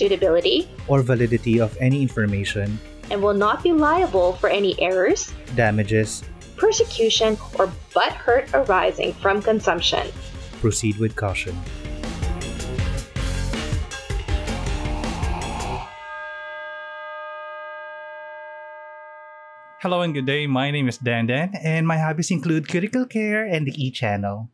suitability, or validity of any information, and will not be liable for any errors, damages, persecution, or butt hurt arising from consumption. proceed with caution. Hello and good day. My name is Dandan, and my hobbies include critical care and the E channel.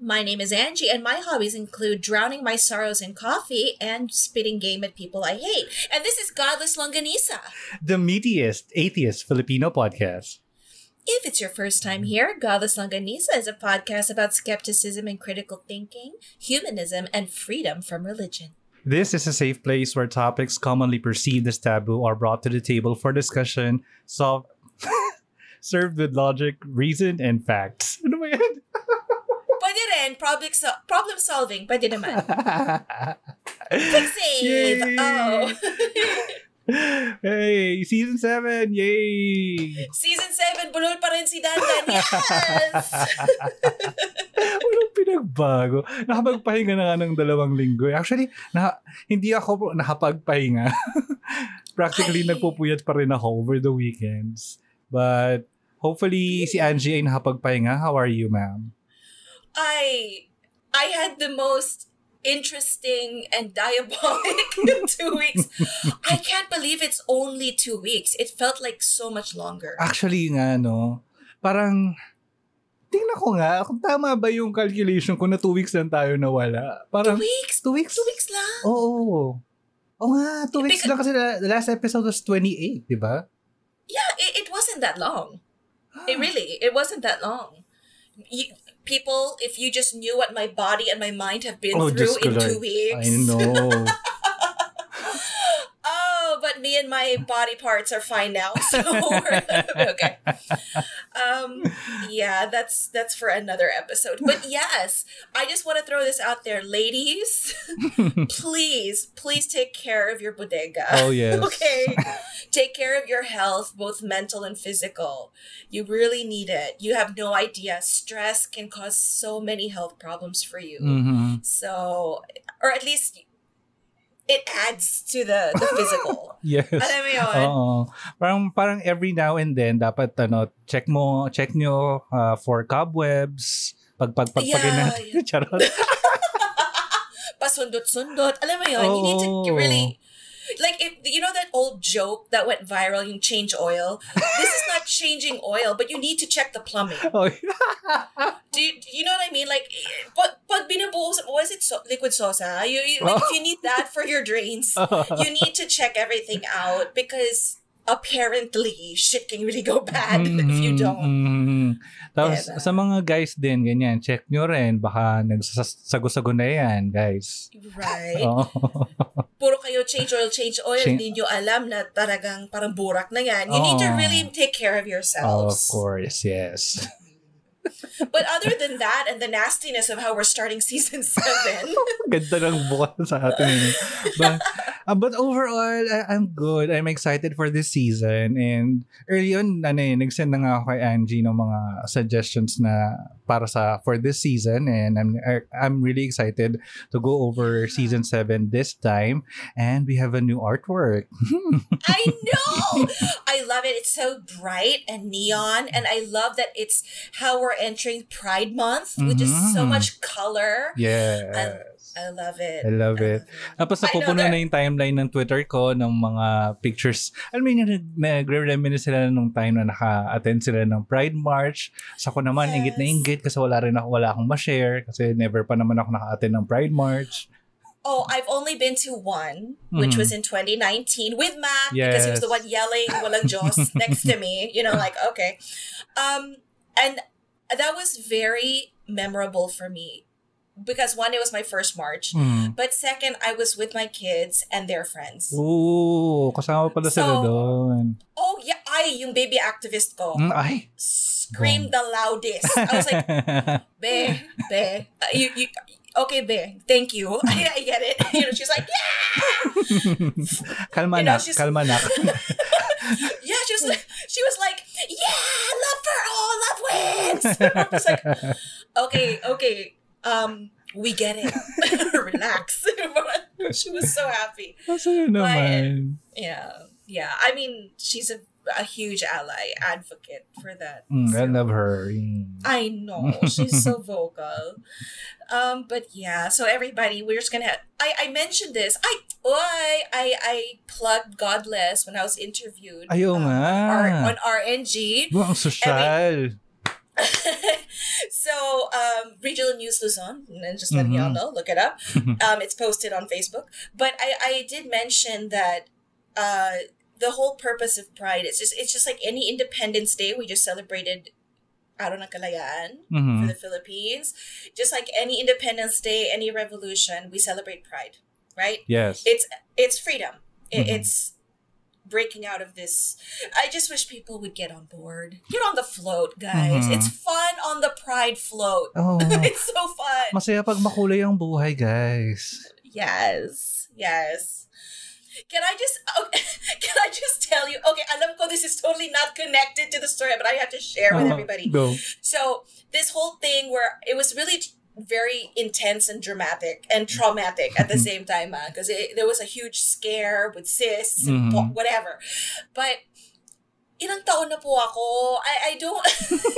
My name is Angie, and my hobbies include drowning my sorrows in coffee and spitting game at people I hate. And this is Godless Longanisa. The meatiest atheist Filipino podcast. If it's your first time here, Godless Longanisa is a podcast about skepticism and critical thinking, humanism, and freedom from religion. This is a safe place where topics commonly perceived as taboo are brought to the table for discussion, solved, served with logic, reason, and facts. Ano ba yan? Pwede rin, problem, so- problem solving, pwede naman. Save! Yay! Oh. hey, season 7! Yay! Season 7, bulol pa rin si Dandan. Yes! Walang pinagbago. Nakapagpahinga na nga ng dalawang linggo. Actually, na, hindi ako nakapagpahinga. Practically, Ay. nagpupuyat pa rin ako over the weekends. But, hopefully, si Angie ay nakapagpahinga. How are you, ma'am? I I had the most interesting and diabolic two weeks. I can't believe it's only two weeks. It felt like so much longer. Actually nga, no, parang, tingnan ko nga, kung tama ba yung calculation ko na two weeks lang tayo nawala. Parang, Two weeks? two weeks? Two weeks lang? Oo. Oo nga, two weeks Because- lang kasi the the last episode was 28, di ba? Yeah, it, it wasn't that long. It ah. really, it wasn't that long. You, people, if you just knew what my body and my mind have been Oh, through in two weeks. I know. Me and my body parts are fine now. So okay. Um yeah, that's that's for another episode. But yes, I just want to throw this out there, ladies. please, please take care of your bodega. oh, yes. okay. Take care of your health, both mental and physical. You really need it. You have no idea. Stress can cause so many health problems for you. Mhm. So, or at least it adds to the the physical. Yes. Alam mo yun? Oo. Parang, parang every now and then, dapat, ano, check mo, check nyo uh, for cobwebs, pagpagpagpagin Yeah, natin. yeah. Charot. Pasundot-sundot. Alam mo yun? You need to really like if you know that old joke that went viral you change oil? This is not changing oil but you need to check the plumbing. Oh, do you, do you know what I mean? Like but pag binubuhos was it? So, liquid sosa you, you like oh. if you need that for your drains you need to check everything out because apparently shit can really go bad if you Mhm, don't mhm. Tapos, Diba? sa mga guys din, ganyan, check nyo rin. Baka nagsasago-sago na yan, guys. right Oo. puro kayo change oil, change oil, Change- hindi nyo alam na talagang parang burak na yan. You need to Oh. really take care of of yourselves. course, yes. But other than that and the nastiness of how we're starting season 7, Ganda ng bukas sa atin. eh. But, uh, but overall, I, I'm good. I'm excited for this season. And early on, ano eh, nag-send na nga ako kay Angie ng mga suggestions na para sa for this season. And I'm I'm really excited to go over season 7 this time. And we have a new artwork. I know! I love it. It's so bright and neon. And I love that it's how we're entering Pride Month with just so much color. yes. I love it. I love it. Tapos I know napupuno na yung timeline ng Twitter ko ng mga pictures. Alam mo yun, nag- nagre-reminisce sila nung time na naka-attend sila ng Pride March. Sa ko naman, Yes. ingit na ingit kasi wala rin ako, wala akong ma-share kasi never pa naman ako naka-attend ng Pride March. Oh, I've only been to one, which Mhm. was in 2019 with Mac because he was the one yelling "Walang Diyos" next to me. You know, like okay, um, and that was very memorable for me because one, it was my first March. Mm. But second, I was with my kids and their friends. Oo, kasama pala sila So, doon. Oh, yeah. I, yung baby activist ko, Mm, ay. screamed the loudest. I was like, be, be, uh, you, you, okay, be, thank you. I, I get it. You know, she's like, yeah, kalma you know, nak, kalma nak. yeah. She was like, she was like, yeah, love for all, love wins. I was like, okay, okay, um, we get it. Relax. she was so happy. Masaya naman. Yeah, yeah. I mean, she's a, a huge ally, advocate for that. Mm, I love her. Mm. I know she's so vocal. Um, but yeah, so everybody, we're just gonna. I I mentioned this. I oh, I I I plugged Godless when I was interviewed. Ayaw um, nga. on, R- on RNG. Wow, ang sosyal. so um, regional news Luzon, and just letting y'all Mhm. know, look it up. um, it's posted on Facebook. But I I did mention that. Uh, the whole purpose of Pride is just it's just like any Independence Day. We just celebrated Araw ng Kalayaan. for Mhm. the Philippines. Just like any Independence Day, any revolution, we celebrate pride, right? Yes. It's it's freedom. It, Mhm. It's breaking out of this. I just wish people would get on board. Get on the float, guys. Mhm. It's fun on the pride float. oh, it's so fun. masaya pag makulay ang buhay, guys. Yes. Yes. Can I just okay, can I just tell you? Okay, alam ko this is totally not connected to the story, but I have to share with Uh, everybody. Go. So this whole thing where it was really very intense and dramatic and traumatic at the same time because there was a huge scare with cysts and Mhm. whatever. But ilang taon na po ako. I, I don't,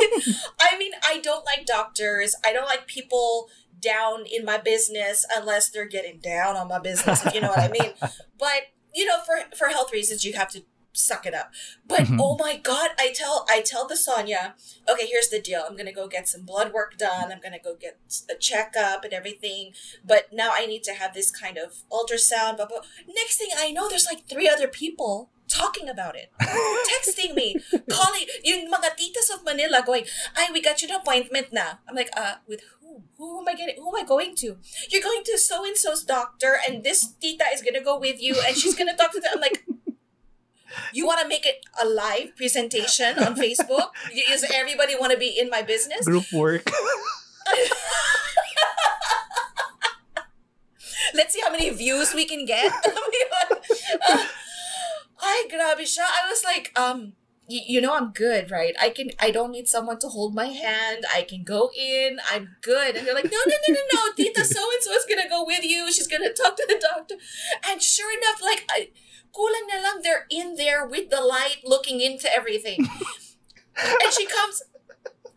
I mean, I don't like doctors. I don't like people down in my business unless they're getting down on my business, if you know what I mean. But, you know, for, for health reasons, you have to suck it up. But Mhm. oh my god, I tell I tell the Sonia, okay, here's the deal. I'm gonna go get some blood work done. I'm gonna go get a checkup and everything. But now I need to have this kind of ultrasound. Blah. Next thing I know, there's like three other people talking about it, texting me, calling yung mga titas of Manila, going, "Ay, we got you an appointment na." I'm like, uh, with who? Who am I getting? Who am I going to? You're going to so and so's doctor, and this tita is gonna go with you, and she's gonna talk to them. I'm like. You want to make it a live presentation on Facebook? Does everybody want to be in my business? Group work. Let's see how many views we can get. Alam mo yun? Uh, Ay, grabe siya. I was like, um, y- you know I'm good, right? I can I don't need someone to hold my hand. I can go in. I'm good. And they're like, no, no, no, no, no. Tita so and so is gonna go with you. She's gonna talk to the doctor. And sure enough, like I kulang na lang they're in there with the light looking into everything. and she comes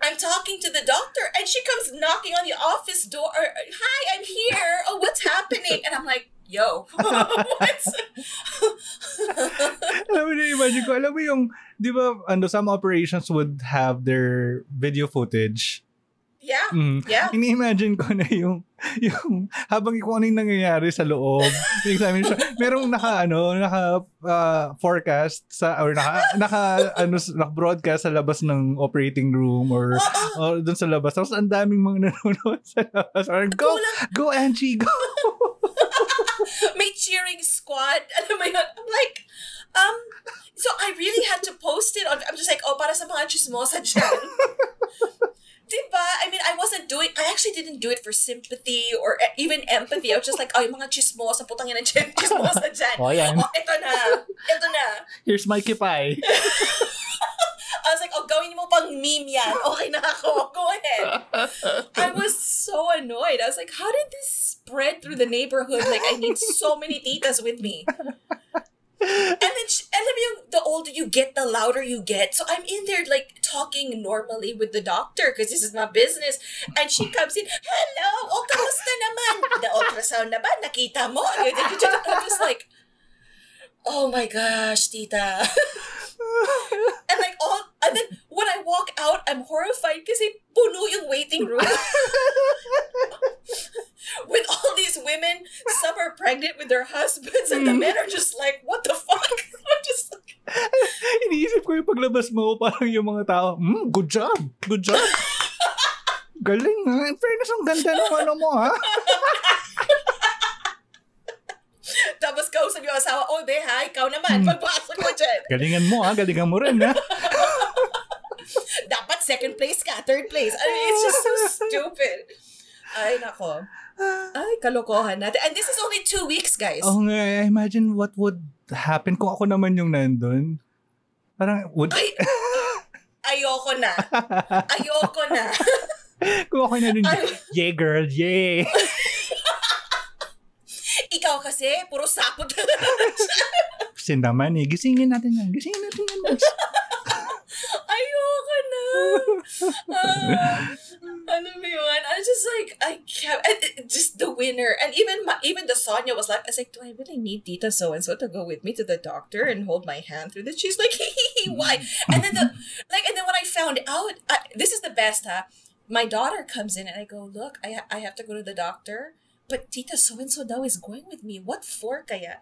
I'm talking to the doctor and she comes knocking on the office door. Hi, I'm here. Oh, what's happening? And I'm like, yo, what's alam mo na imagine ko, alam mo yung, di ba, ano, some operations would have their video footage. yeah, Mm. yeah. Ini-imagine ko na yung, yung, habang kung ano yung nangyayari sa loob, yung examination, merong naka, ano, naka, ah, forecast sa, or naka, naka, ano, naka broadcast sa labas ng operating room or, or dun sa labas. Tapos ang daming mga nanonood sa labas. Or, go, go Angie, go! May cheering squad. Alam mo yun? I'm like, um, so I really had to post it on, I'm just like, oh, para sa mga chismosa dyan. Diba? I mean, I wasn't doing, I actually didn't do it for sympathy or even empathy. I was just like, oh, yung mga chismosa, putang ina chismosa dyan. O, yan. Oh, ito na. Ito na. Here's my kipay. I was like, oh, gawin mo pang meme yan. Okay na ako. Go ahead. I was so annoyed. I was like, how did this spread through the neighborhood? Like, I need so many titas with me. And then, she, alam mo yung, the older you get, the louder you get. So I'm in there, like, talking normally with the doctor because this is my business. And she comes in, hello, o, kamusta naman? The ultrasound na ba? Nakita mo? I'm just like, oh my gosh, tita. And like all, and then when I walk out, I'm horrified kasi puno yung waiting room with all these women. Some are pregnant with their husbands, and the men are just like, "What the fuck?" I'm just like, Iniisip ko yung paglabas mo, parang yung mga tao, mm, good job, good job. Galing ha. In fairness, ang ganda ng ano mo ha. Tapos kausap yung asawa, oh, be, ha, ikaw naman, Hmm. pagpasok mo dyan. Galingan mo ha. Galingan mo rin ha. Dapat second place ka, third place. I mean, it's just so stupid. Ay, nako. Ay, kalokohan natin. And this is only two weeks, guys. Oh nga, I imagine what would happen kung ako naman yung nandun. Parang, would, Ay, ayoko na. Ayoko na. kung ako nandun, Ay. yeah girl, yeah. Ikaw kasi, puro sapot Kasi naman eh, gisingin natin yan. Gisingin natin yan. Ayoko na. Ah, ano ba yun? I just like, I can't, and just the winner. And even my, even the Sonia was like, I was like, do I really need Tita so-and-so to go with me to the doctor and hold my hand through this? She's like, why? And then the, like, and then when I found out, I, this is the best, huh? My daughter comes in and I go, look, I, ha- I have to go to the doctor. But Tita so-and-so daw is going with me. What for kaya?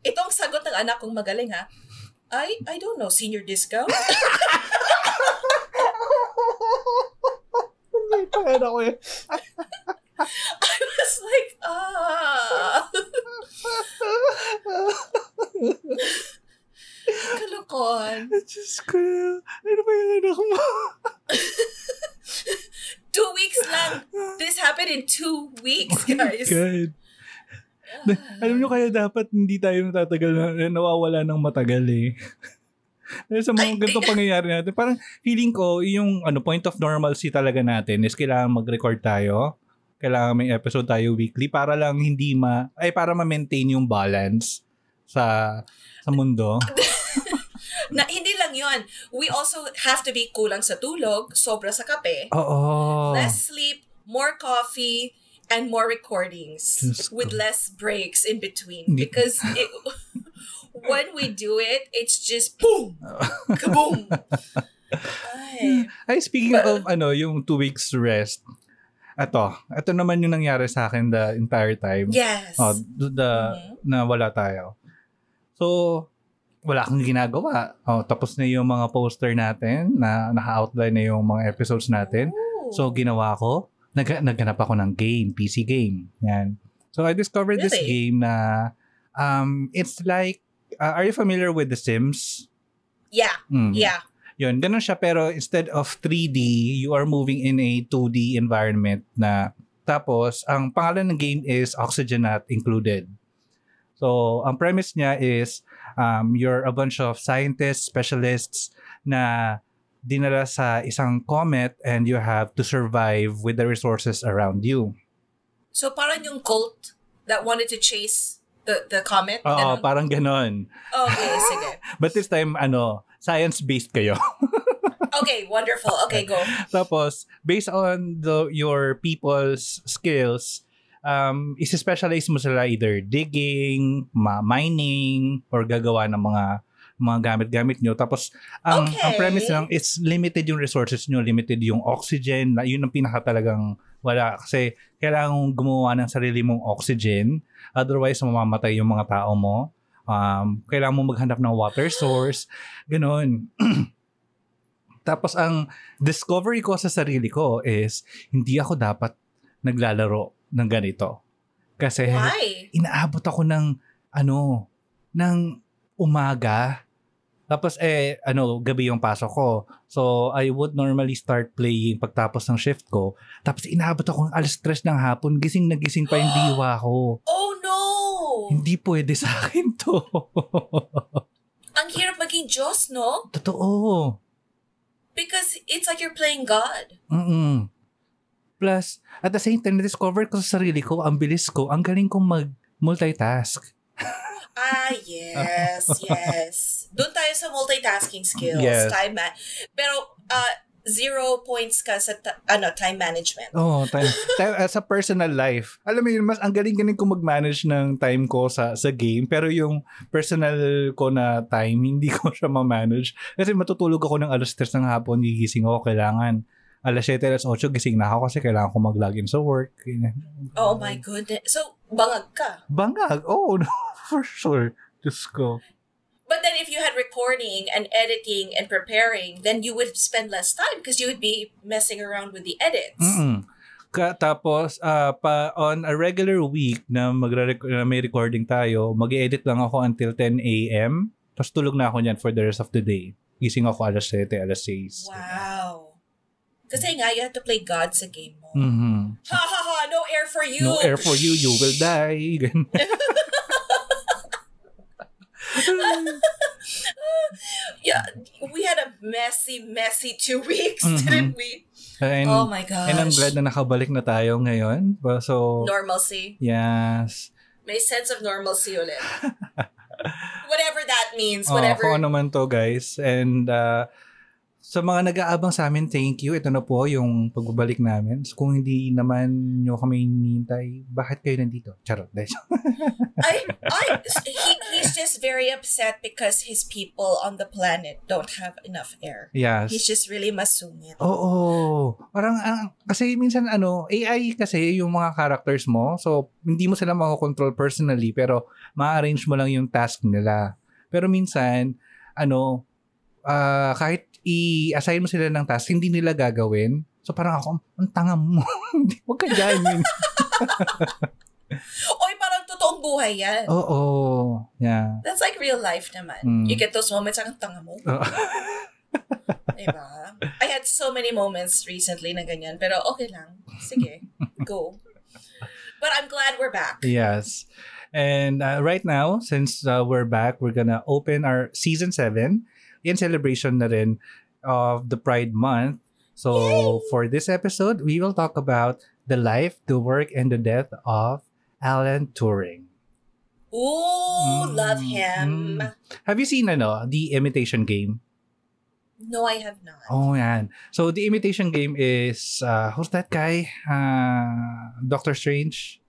Itong sagot ng anak kong magaling, ha? I, I don't know, senior discount? Kaya ako eh. I was like, ah. Kalokohan. Diyos ko. Ano ba yung anak mo? Two weeks lang. This happened in two weeks, guys. God. Alam nyo kaya dapat hindi tayo natatagal na nawawala ng matagal eh. Dahil sa mga ganitong pangyayari natin, parang feeling ko, yung ano, point of normalcy talaga natin is kailangan mag-record tayo. Kailangan may episode tayo weekly para lang hindi ma, ay para ma-maintain yung balance sa sa mundo. Na, hindi lang yon. We also have to be kulang sa tulog, sobra sa kape, Oo. less sleep, more coffee, and more recordings ko. with less breaks in between. Because it, when we do it, it's just boom, kaboom. Ay. Ay, speaking of ano, yung two weeks rest, Ato, ito naman yung nangyari sa akin the entire time. Yes. Oh, the, Mhm. na wala tayo. So, wala kang ginagawa. Oh, tapos na yung mga poster natin na naka-outline na yung mga episodes natin. Ooh. So, ginawa ko, nag naghanap ako ng game, PC game. Yan. So, I discovered this Really? game na um, it's like, uh, are you familiar with The Sims? yeah, Mm. yeah. Yun, ganun siya pero instead of 3D, you are moving in a 2D environment na tapos ang pangalan ng game is Oxygen Not Included. So, ang premise niya is um, you're a bunch of scientists, specialists na dinala sa isang comet and you have to survive with the resources around you. So parang yung cult that wanted to chase the the comet. Oo, Ganon. parang ganon. okay, sige. But this time, ano, science-based kayo. Okay, wonderful. Okay, go. Tapos, based on the your people's skills, um, isi-specialize mo sila either digging, ma- mining, or gagawa ng mga mga gamit-gamit nyo. Tapos, ang, Okay. ang premise lang, it's limited yung resources nyo, limited yung oxygen, na yun ang pinaka talagang wala. Kasi, kailangan gumawa ng sarili mong oxygen. Otherwise, mamamatay yung mga tao mo. Um, kailangan mo maghanap ng water source. Ganon. Tapos ang discovery ko sa sarili ko is hindi ako dapat naglalaro ng ganito. Kasi Why? inaabot ako ng ano, ng umaga. Tapos eh, ano, gabi yung pasok ko. So, I would normally start playing pagtapos ng shift ko. Tapos inaabot ako ng alas 3 ng hapon. Gising na gising pa yung diwa ko. Oh no! Hindi pwede sa akin to. Ang hirap maging Diyos, no? Totoo. Because it's like you're playing God. mm Plus, at the same time, na-discover ko sa sarili ko, ang bilis ko, ang galing kong mag-multitask. Ah, yes, yes. Doon tayo sa multitasking skills. Yes. Time ma- Pero, uh, zero points ka sa ta- ano time management. Oo, oh, time, time, uh, sa personal life. Alam mo yun, mas ang galing-galing ko mag-manage ng time ko sa sa game, pero yung personal ko na time, hindi ko siya ma-manage. Kasi matutulog ako ng alas 3 ng hapon, gigising ako, kailangan alas 7, alas 8, gising na ako kasi kailangan ko mag-login sa work. Oh my goodness. So, bangag ka. Bangag, oh, no, for sure. Diyos ko. But then if you had recording and editing and preparing, then you would spend less time because you would be messing around with the edits. Mm-mm. Ka, tapos, ah, pa, on a regular week na, magre na may recording tayo, mag edit lang ako until 10 a.m. Tapos tulog na ako niyan for the rest of the day. Gising ako alas 7, alas 6. Wow. Kasi nga, you have to play God sa game mo. Mhm. Ha ha ha, no air for you. No air for you, you will die. Yeah, we had a messy, messy two weeks, Mhm. didn't we? and, oh my gosh. and I'm glad na nakabalik na tayo ngayon. So, Normalcy. yes. May sense of normalcy ulit. whatever that means, Oh, whatever. kung ano man to, guys. And uh, sa mga nag-aabang sa amin, thank you. Ito na po yung pagbabalik namin. So, kung hindi naman nyo kami hinihintay, bakit kayo nandito? Charot. I, I, he, he's just very upset because his people on the planet don't have enough air. yes. He's just really masungit. Oo. Parang, ah, kasi minsan ano, AI kasi yung mga characters mo. So, hindi mo sila makakontrol personally, pero ma-arrange mo lang yung task nila. Pero minsan, ano, ah, kahit i-assign mo sila ng task, hindi nila gagawin. So, parang ako, ang tanga mo. Hindi, Huwag ka dyan. yun. Oy, parang totoong buhay yan. Oo. Yeah. That's like real life naman. Mm. You get those moments, ang tanga mo. Oo. Diba? I had so many moments recently na ganyan, pero okay lang. Sige, go. But I'm glad we're back. Yes. And uh, right now, since uh, we're back, we're gonna open our season 7 in celebration na rin of the Pride Month. So for this episode, we will talk about the life, the work, and the death of Alan Turing. Ooh, Mm, love him. mm. Have you seen ano, the Imitation Game? No, I have not. Oh, yan. So the Imitation Game is uh, who's that guy? Uh, Doctor Strange,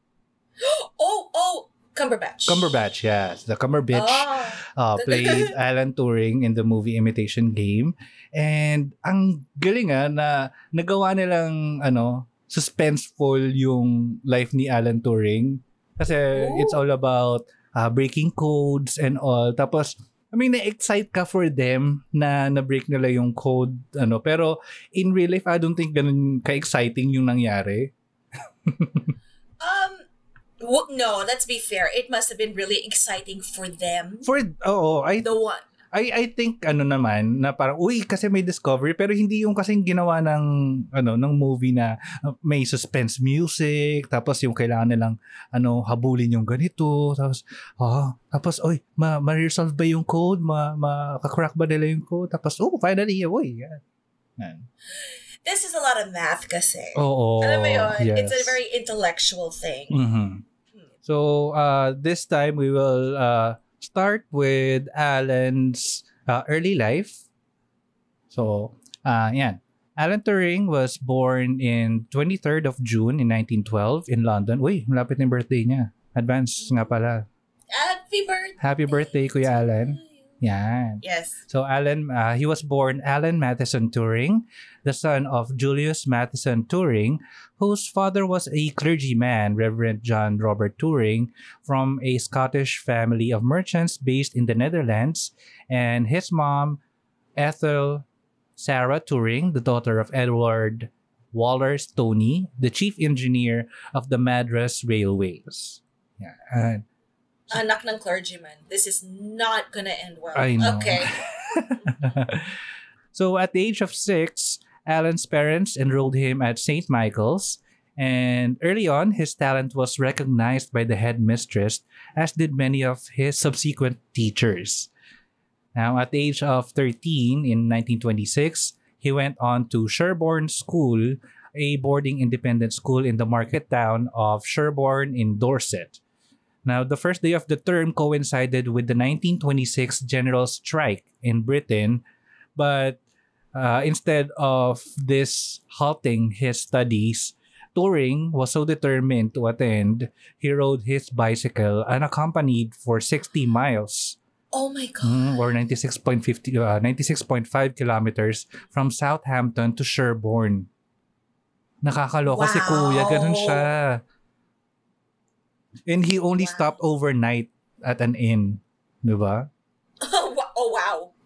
Oh, oh, Cumberbatch. Cumberbatch. Yes, the Cumberbatch. Oh. uh, played Alan Turing in the movie Imitation Game. And ang galing ah, na nagawa nilang ano, suspenseful yung life ni Alan Turing. Kasi Ooh. it's all about uh, breaking codes and all. Tapos, I mean, na-excite ka for them na na-break nila yung code. ano Pero in real life, I don't think ganun ka-exciting yung nangyari. Um, w- no, let's be fair. It must have been really exciting for them. For, oo, I The one. I I think ano naman na parang uy kasi may discovery pero hindi yung kasing ginawa ng ano ng movie na uh, may suspense music tapos yung kailangan nilang ano habulin yung ganito tapos ah tapos oy ma ma-resolve ba yung code ma makaka-crack ba nila yung code tapos oh finally uy yan. yan. This is a lot of math kasi. Oo. Alam mo yun? yes. It's a very intellectual thing. Mhm. So uh, this time we will uh, start with Alan's uh, early life. So, uh, yan. Alan Turing was born in 23rd of June in 1912 in London. Uy, malapit na birthday niya. Advance nga pala. Happy birthday. Happy birthday, Kuya Alan. Yan. Yes. So Alan, uh, he was born Alan Mathison Turing, the son of Julius Mathison Turing, whose father was a clergyman, Reverend John Robert Turing, from a Scottish family of merchants based in the Netherlands, and his mom, Ethel Sarah Turing, the daughter of Edward Waller Stoney, the chief engineer of the Madras Railways. Yeah, and Anak ng clergyman. This is not gonna end well. I know. Okay. so at the age of six, Alan's parents enrolled him at St. Michael's, and early on, his talent was recognized by the headmistress, as did many of his subsequent teachers. Now, at the age of 13 in 1926, he went on to Sherborne School, a boarding independent school in the market town of Sherborne in Dorset. Now, the first day of the term coincided with the 1926 general strike in Britain, but uh, instead of this halting his studies, Turing was so determined to attend, he rode his bicycle unaccompanied for 60 miles, Oh my god. mm, or 96.50, uh, 96.5 kilometers from Southampton to Sherborne. Nakakaloko si Wow. kuya, ganun siya. And he only Wow. stopped overnight at an inn. Di ba?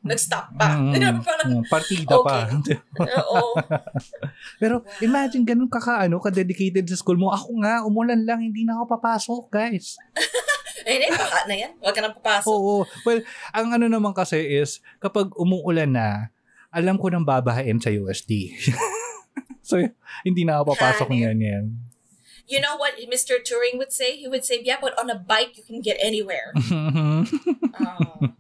nag-stop pa. Mm, Parang, partida pa. oo. Pero Wow. imagine ganun ka ka, ano, ka-dedicated sa school mo. Ako nga, umulan lang, hindi na ako papasok, guys. Eh, hindi, baka na yan. Huwag ka nang papasok. Oo. Well, ang ano naman kasi is, kapag umuulan na, alam ko nang babahain sa UST. so, hindi na ako papasok niyan yan. You know what Mr. Turing would say? He would say, yeah, but on a bike, you can get anywhere. Oh.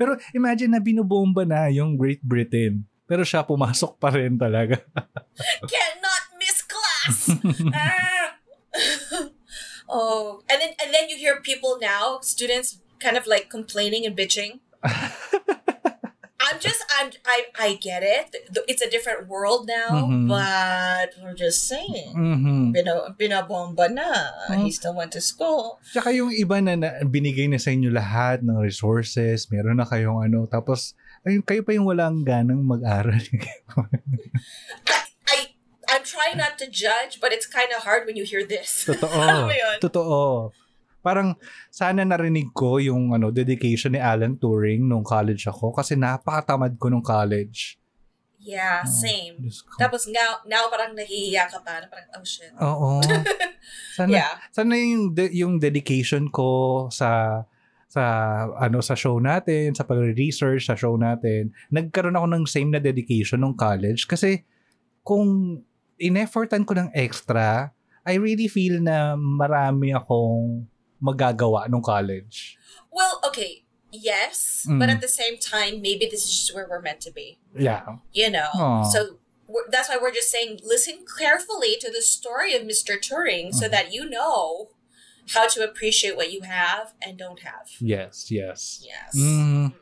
Pero imagine na binubomba na yung Great Britain. Pero siya pumasok pa rin talaga. Cannot miss class! ah. oh, and then and then you hear people now, students kind of like complaining and bitching. I'm I I get it. It's a different world now, Mhm. but we're just saying. Mhm. Bina, binabomba na. Hmm. He still went to school. Tsaka yung iba na, na binigay na sa inyo lahat ng resources, meron na kayong ano, tapos ayun, kayo pa yung walang ganang mag-aral. I I'm trying not to judge, but it's kind of hard when you hear this. Totoo. Totoo. Parang sana narinig ko yung ano dedication ni Alan Turing nung college ako kasi napakatamad ko nung college. Yeah, Oh, same. Tapos now, now parang nahihiya ka pa. Parang, oh shit. Oo. Sana Yeah. sana yung de- yung dedication ko sa sa ano sa show natin, sa pag-research sa show natin, nagkaroon ako ng same na dedication nung college kasi kung ineffortan ko ng extra, I really feel na marami akong magagawa nung college. Well, okay, yes, Mm. but at the same time, maybe this is just where we're meant to be. Yeah. You know, Aw. so that's why we're just saying listen carefully to the story of Mr. Turing, so Mhm. that you know how to appreciate what you have and don't have. Yes, yes. Yes. Mm.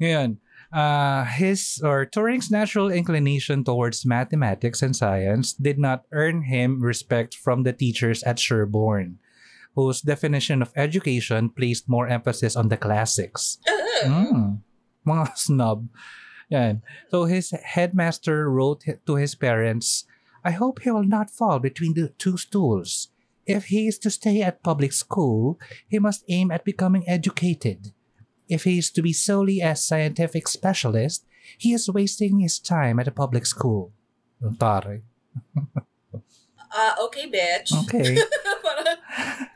Ngayon, uh, his or Turing's natural inclination towards mathematics and science did not earn him respect from the teachers at Sherborne, whose definition of education placed more emphasis on the classics. Mm. Mga snob. Yan. So his headmaster wrote to his parents, I hope he will not fall between the two stools. If he is to stay at public school, he must aim at becoming educated. If he is to be solely a scientific specialist, he is wasting his time at a public school. Tare. Uh, okay, bitch. Okay.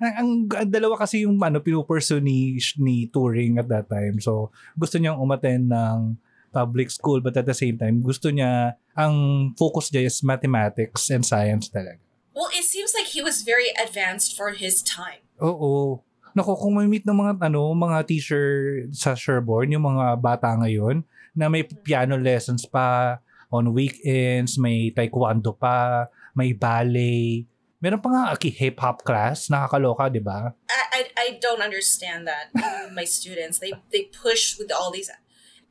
Ang, ang, ang dalawa kasi yung ano pinupursue ni ni Turing at that time. So gusto niyang umattend ng public school but at the same time gusto niya ang focus niya is mathematics and science talaga. well, it seems like he was very advanced for his time. Oo. Nako, kung may meet ng mga ano, mga teacher sa Sherborne, yung mga bata ngayon na may piano lessons pa on weekends, may taekwondo pa, may ballet. Meron pa nga aki hip-hop class, nakakaloka, di ba? I, I, I don't understand that. My students, they they push with all these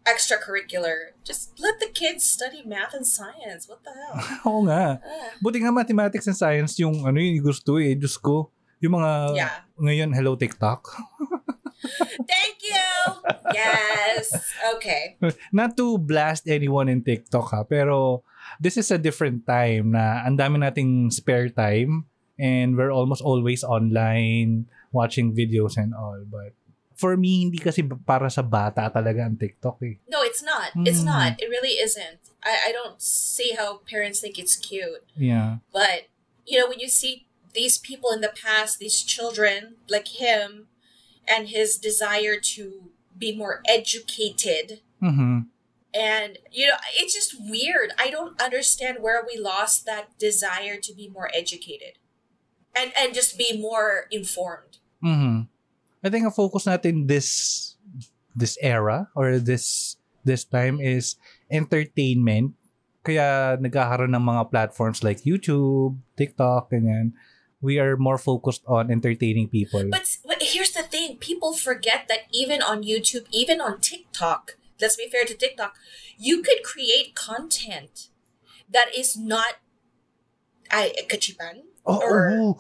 extracurricular. Just let the kids study math and science. What the hell? Oo nga. Ah. Buti nga mathematics and science yung ano yung gusto eh. Diyos ko. Yung mga yeah. ngayon, hello TikTok. Thank you. Yes. Okay. Not to blast anyone in TikTok ha, pero this is a different time na ang dami nating spare time and we're almost always online watching videos and all. But for me, hindi kasi para sa bata talaga ang TikTok eh. No, it's not. It's Mm. not. It really isn't. I, I don't see how parents think it's cute. Yeah. But, you know, when you see these people in the past, these children like him, and his desire to be more educated, Mhm. And, you know, it's just weird. I don't understand where we lost that desire to be more educated and, and just be more informed. Mhm. I think ang focus natin this this era or this this time is entertainment. Kaya nagkakaroon ng mga platforms like YouTube, TikTok, ganyan. We are more focused on entertaining people. But, but here's the thing people forget that even on YouTube, even on TikTok, let's be fair to TikTok, you could create content that is not ay kachipan. Oo. or-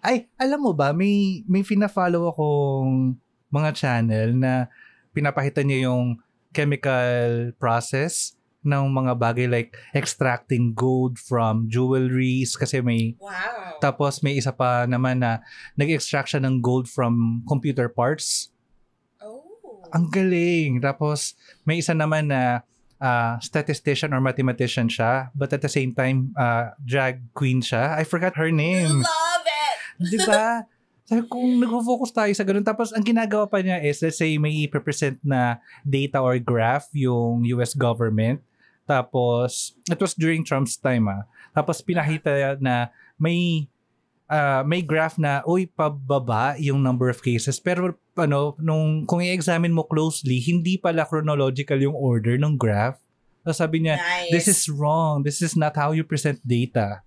Ay, alam mo ba, may, may fina-follow akong mga channel na pinapakita niya yung chemical process ng mga bagay like extracting gold from jewelries kasi may Wow. tapos may isa pa naman na nag-extract siya ng gold from computer parts. Ang galing. Tapos, may isa naman na uh, statistician or mathematician siya, but at the same time, uh, drag queen siya. I forgot her name. Love it! Di ba? Sabi kung nag-focus tayo sa ganun. Tapos, ang ginagawa pa niya is, let's say, may i-present na data or graph yung US government. Tapos, it was during Trump's time ah. Tapos, pinakita na may uh, may graph na, uy, pababa yung number of cases. Pero, ano, nung, kung i-examine mo closely, hindi pala chronological yung order ng graph. So, sabi niya, Nice. this is wrong. This is not how you present data.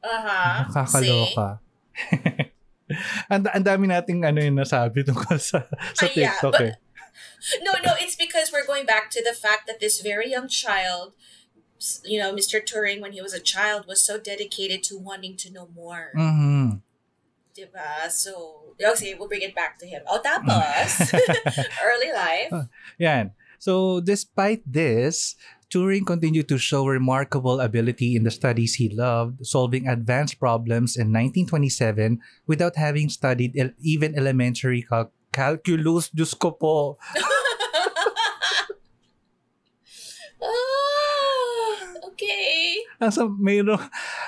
Uh-huh. Nakakaloka. ang, ang dami nating ano yung nasabi tungkol sa, sa Ah, yeah, TikTok but- eh. No, no, it's because we're going back to the fact that this very young child, you know, Mr. Turing, when he was a child, was so dedicated to wanting to know more. Mhm. Diba? So, okay, we'll bring it back to him. Oh, tapos, early life. Yan. So, despite this, Turing continued to show remarkable ability in the studies he loved, solving advanced problems in 1927 without having studied el- even elementary cal- calculus. Diyos ko po. okay. Asa mayroong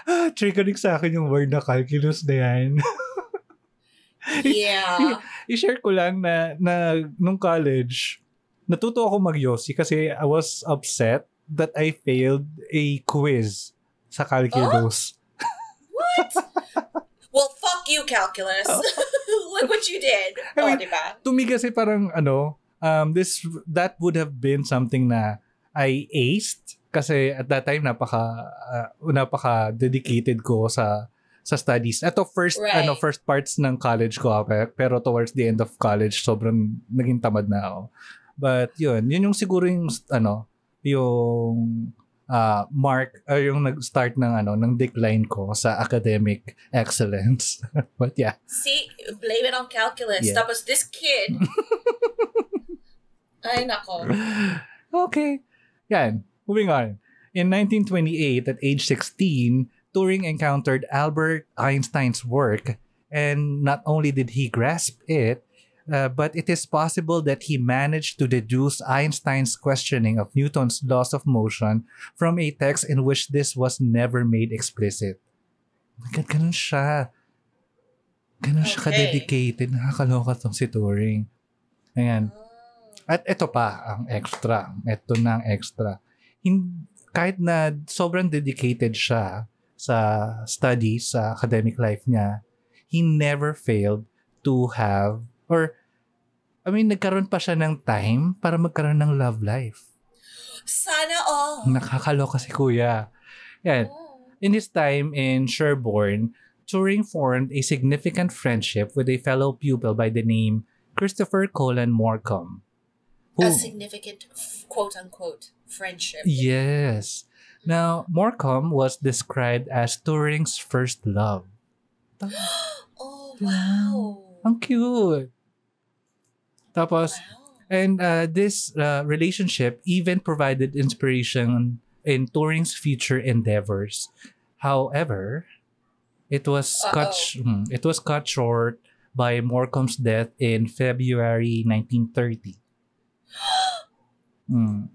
ah, triggering sa akin yung word na calculus na yan. Yeah. I-share ko lang na, na nung college, natuto ako mag-Yossi kasi I was upset that I failed a quiz sa calculus. Well, fuck you, calculus. Look what you did. I oh, mean, diba? To me kasi parang ano, um, this, that would have been something na I aced kasi at that time napaka uh, napaka dedicated ko sa sa studies. Ito first Right. ano first parts ng college ko ah, pe- pero towards the end of college sobrang naging tamad na ako. But yun, yun yung siguro yung ano, yung uh, mark or yung nag-start ng ano ng decline ko sa academic excellence. But yeah. See, blame it on calculus. Yeah. Tapos this kid. Ay, nako. Okay. Yan. Moving on. In 1928, at age 16, Turing encountered Albert Einstein's work, and not only did he grasp it, uh, but it is possible that he managed to deduce Einstein's questioning of Newton's laws of motion from a text in which this was never made explicit. Ganun siya. Ganun siya ka-dedicated. Nakakaloka tong si Turing. Ayan. At ito pa ang extra. Ito na ang extra. Hin- kahit na sobrang dedicated siya sa studies, sa academic life niya, he never failed to have, or, I mean, nagkaroon pa siya ng time para magkaroon ng love life. Sana all. Nakakaloka si kuya. Yan. Oh. In his time in Sherborne, Turing formed a significant friendship with a fellow pupil by the name Christopher Colin Morcom. A significant, quote unquote, friendship. Yes. Now, Morcom was described as Turing's first love. Oh, wow. Ang cute. Tapos, Wow. and uh, this uh, relationship even provided inspiration in Turing's future endeavors. However, it was cut sh- hmm, it was cut short by Morcom's death in February 1930. Hmm.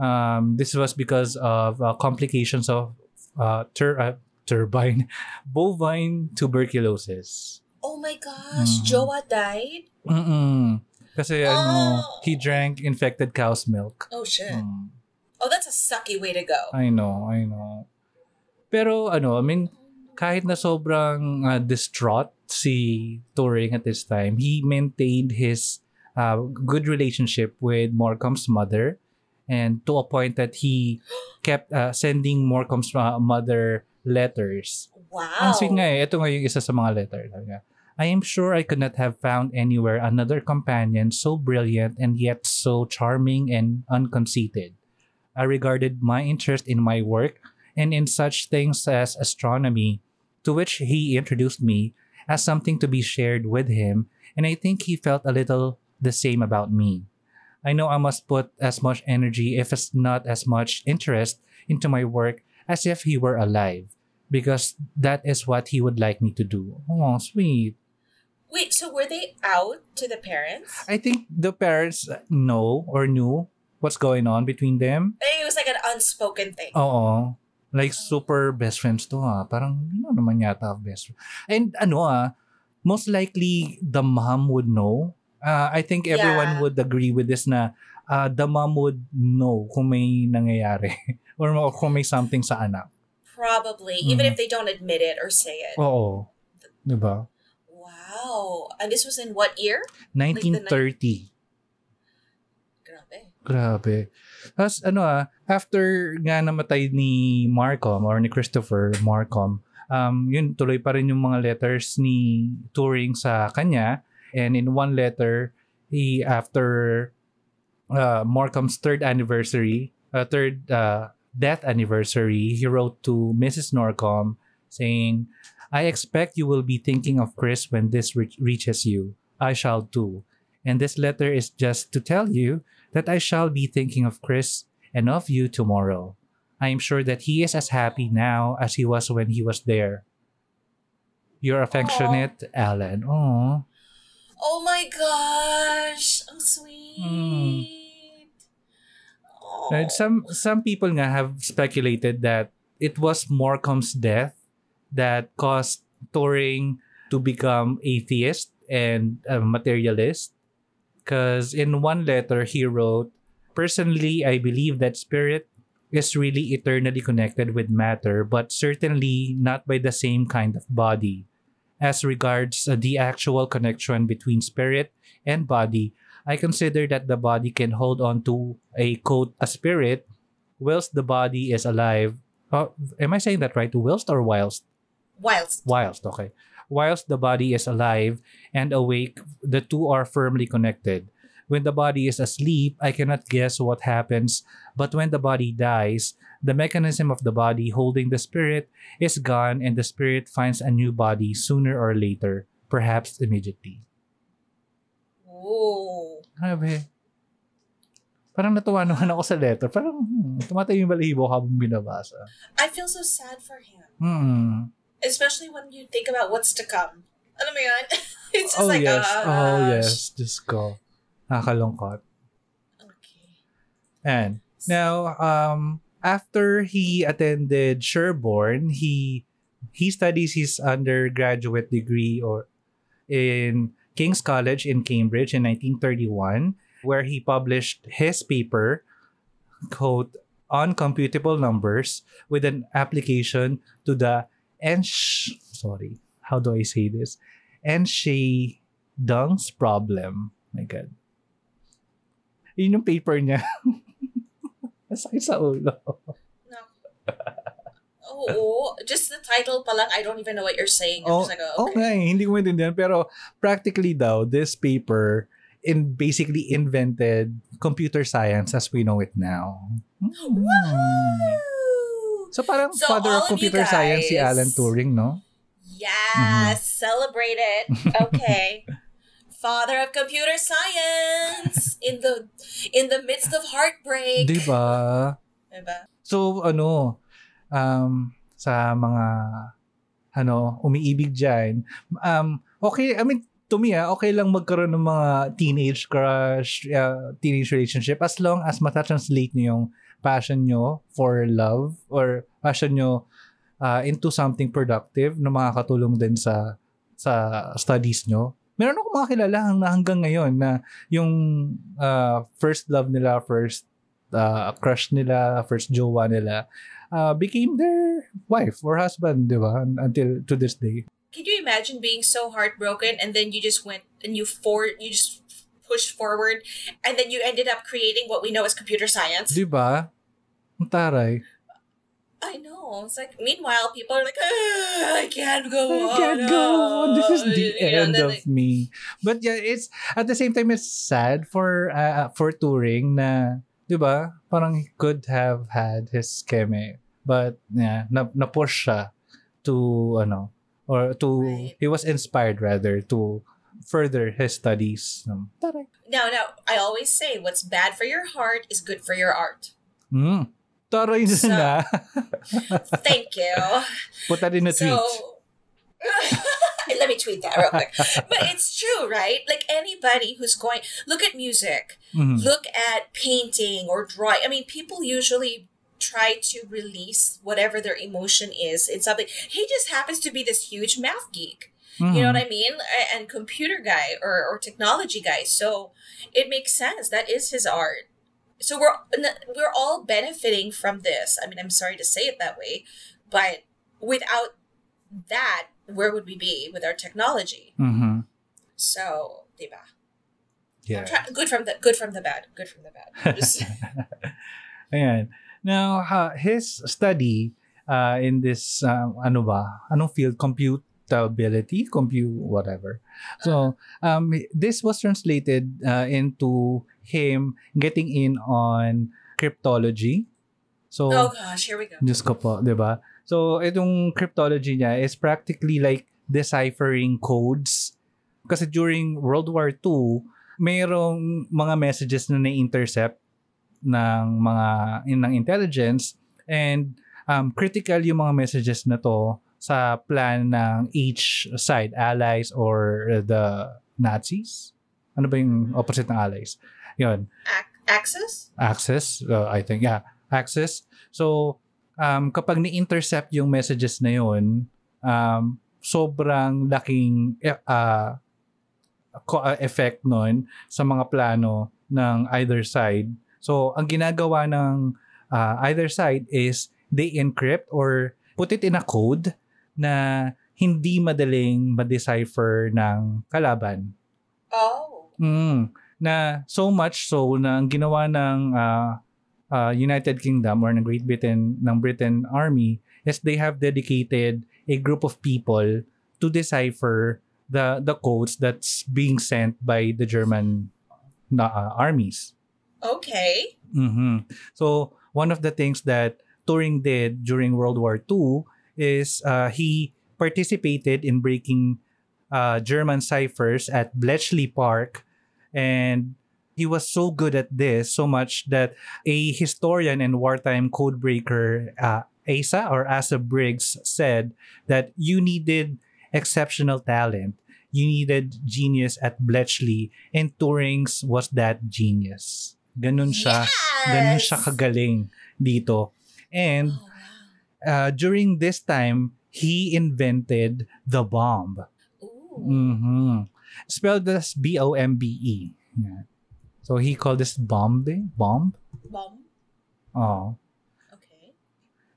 Um, this was because of uh, complications of uh, tur- uh, turbine bovine tuberculosis. Oh my gosh, Mhm. Joa died? Mm-mm. Kasi ano, Oh. he drank infected cow's milk. Oh shit. Mm. Oh, that's a sucky way to go. I know, I know. Pero ano, I mean, kahit na sobrang uh, distraught si Turing at this time, he maintained his uh, good relationship with Morcom's mother and to a point that he kept uh, sending Morcom's uh, mother letters. Wow. Ang sweet nga eh. Ito nga yung isa sa mga letter. I am sure I could not have found anywhere another companion so brilliant and yet so charming and unconceited. I regarded my interest in my work and in such things as astronomy, to which he introduced me, as something to be shared with him, and I think he felt a little the same about me. I know I must put as much energy, if it's not as much interest, into my work as if he were alive because that is what he would like me to do. Oh, sweet. Wait, so were they out to the parents? I think the parents know or knew what's going on between them. It was like an unspoken thing. Oo. Like, super best friends to ha. Parang, ano naman yata best friend. And ano ah, most likely, the mom would know. Uh, I think everyone Yeah. would agree with this na uh, the mom would know kung may nangyayari. or kung may something sa anak. Probably, even Mhm. if they don't admit it or say it. Oo. Diba? Wow. And this was in what year? 1930. Grabe. Grabe. Tapos ano ah, after nga namatay ni Markham or ni Christopher Markham, um, yun tuloy pa rin yung mga letters ni Turing sa kanya. And in one letter, he after uh, Morcom's third anniversary, uh, third uh, death anniversary, he wrote to Mrs. Morcom saying, I expect you will be thinking of Chris when this re- reaches you. I shall too. And this letter is just to tell you that I shall be thinking of Chris and of you tomorrow. I am sure that he is as happy now as he was when he was there. Your affectionate Alan. Oh. Oh my gosh. Ang sweet. Hmm. Oh. Right? Some some people nga have speculated that it was Morcom's death that caused Turing to become atheist and a materialist. Because in one letter he wrote, Personally, I believe that spirit is really eternally connected with matter, but certainly not by the same kind of body. As regards uh, the actual connection between spirit and body, I consider that the body can hold on to a quote a spirit whilst the body is alive. Oh, am I saying that right? Whilst or whilst? Whilst. Whilst, okay. Whilst the body is alive and awake, the two are firmly connected. When the body is asleep, I cannot guess what happens, but when the body dies, the mechanism of the body holding the spirit is gone and the spirit finds a new body sooner or later, perhaps immediately. Ooh. Grabe. Parang natuwa naman ako sa letter. Parang hmm, tumatay yung balahibo habang binabasa. I feel so sad for him. Hmm. Especially when you think about what's to come. Alam mo yun? It's just Oh like, yes. ah, Oh yes. Just go. Nakakalungkot. Okay. And now, um, after he attended Sherborne, he he studies his undergraduate degree or in King's College in Cambridge in 1931, where he published his paper, quote, on computable numbers with an application to the Ensch, sorry, how do I say this? Enschedungs problem. My God. Yun yung paper niya. Masakit sa ulo. No. Oo. Just the title pa lang, I don't even know what you're saying. I'm Oh, just like, oh, okay. okay, hindi ko maintindihan. Pero practically daw, this paper in basically invented computer science as we know it now. Woo! So parang So father of of you computer science si guys- Alan Turing, no? Yes, celebrate it. Okay. Father of computer science in the in the midst of heartbreak. Di ba? Diba? So ano, um, sa mga ano, umiibig dyan, um, okay, I mean, to me, ah, okay lang magkaroon ng mga teenage crush, uh, teenage relationship as long as matatranslate nyo yung passion nyo for love or passion nyo uh, into something productive na makakatulong din sa sa studies nyo. Meron ako mga kilala na hanggang ngayon na yung uh, first love nila, first uh, crush nila, first jowa nila, uh, became their wife or husband, di ba? Until to this day. Can you imagine being so heartbroken and then you just went and you for you just pushed forward and then you ended up creating what we know as computer science? Di ba? Ang taray. I know. It's like meanwhile people are like, "Ah, I can't go I on. can't go on. This is the You end of like, me. But yeah, it's at the same time it's sad for uh, for Turing na 'di ba? Parang he could have had his scheme. But yeah, na, na push siya to ano or to Right. he was inspired rather to further his studies. Um, taray. Now, now, I always say what's bad for your heart is good for your art. Mm. Na So- na. Thank you. Put that in a tweet. Let me tweet that real quick. but it's true, right? Like anybody who's going, look at music, Mhm. look at painting or drawing. I mean, people usually try to release whatever their emotion is in something. He just happens to be this huge math geek. You know Mhm. what I mean? And computer guy or, or technology guy. So it makes sense. That is his art. So we're we're all benefiting from this. I mean, I'm sorry to say it that way, but without that, where would we be with our technology? Mhm. So, diba? Yeah. Try- good from the good from the bad. Good from the bad. Just- Ayan. Now, ha, his study uh, in this, uh, ano ba? Anong field? Computability? Compute whatever. So, um, this was translated uh, into him getting in on cryptology. So, oh gosh, here we go. Diyos ko po, di ba? So, itong cryptology niya is practically like deciphering codes. Kasi during World War II, mayroong mga messages na na-intercept ng mga ng intelligence and um, critical yung mga messages na to sa plan ng each side, allies or the Nazis. Ano ba yung opposite ng allies? Yun. Ac- access? Access, uh, I think, yeah, access. So, um, kapag ni-intercept yung messages na yun, um, sobrang laking uh, effect nun sa mga plano ng either side. So, ang ginagawa ng uh, either side is they encrypt or put it in a code na hindi madaling ma-decipher ng kalaban. Oh. Mm. Na so much so na ang ginawa ng ah, ah, United Kingdom or ng Great Britain ng Britain Army is they have dedicated a group of people to decipher the the codes that's being sent by the German na, ah, armies. Okay. Mhm. So one of the things that Turing did during World War II is uh, he participated in breaking uh, German ciphers at Bletchley Park, and he was so good at this so much that a historian and wartime codebreaker uh, Asa or Asa Briggs said that you needed exceptional talent. You needed genius at Bletchley, and Turing's was that genius. Ganun siya. Ganun siya Yes! kagaling dito. And Oh, uh, during this time, he invented the bomb. Ooh. Spelled as B-O-M-B-E. Yeah. So he called this Bombe. Bomb? Mom. Oh. Okay.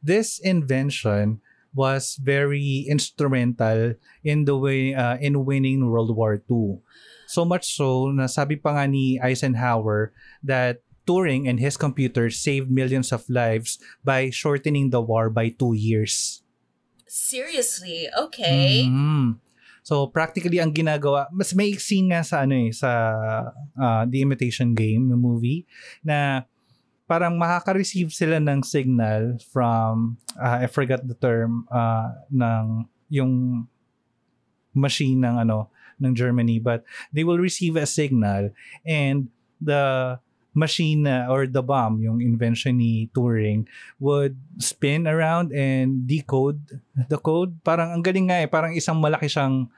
This invention was very instrumental in the way uh, in winning World War II. So much so na sabi pa nga ni Eisenhower that Turing and his computer saved millions of lives by shortening the war by two years. Seriously. Okay. Mhm. So practically ang ginagawa, mas may scene nga sa ano eh sa ah, The Imitation Game, the movie na parang makaka-receive sila ng signal from ah, I forgot the term ah, ng yung machine ng ano ng Germany but they will receive a signal and the machine or the bomb yung invention ni Turing would spin around and decode the code. Parang ang galing nga eh, parang isang malaki siyang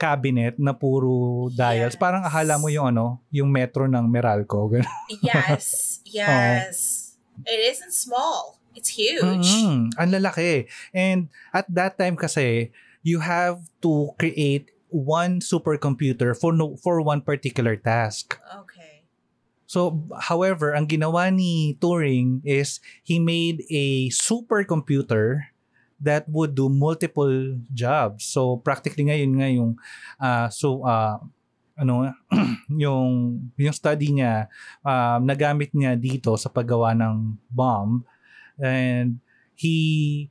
cabinet na puro dials. Yes. Parang akala mo yung ano, yung metro ng Meralco. Yes. Yes. It isn't small. It's huge. Mm, ang lalaki. And at that time kasi, you have to create one supercomputer for no, for one particular task. Okay. So, however, ang ginawa ni Turing is he made a supercomputer that would do multiple jobs. So, practically ngayon nga yung ah, so ah, ano yung yung study niya um, nagamit niya dito sa paggawa ng bomb and he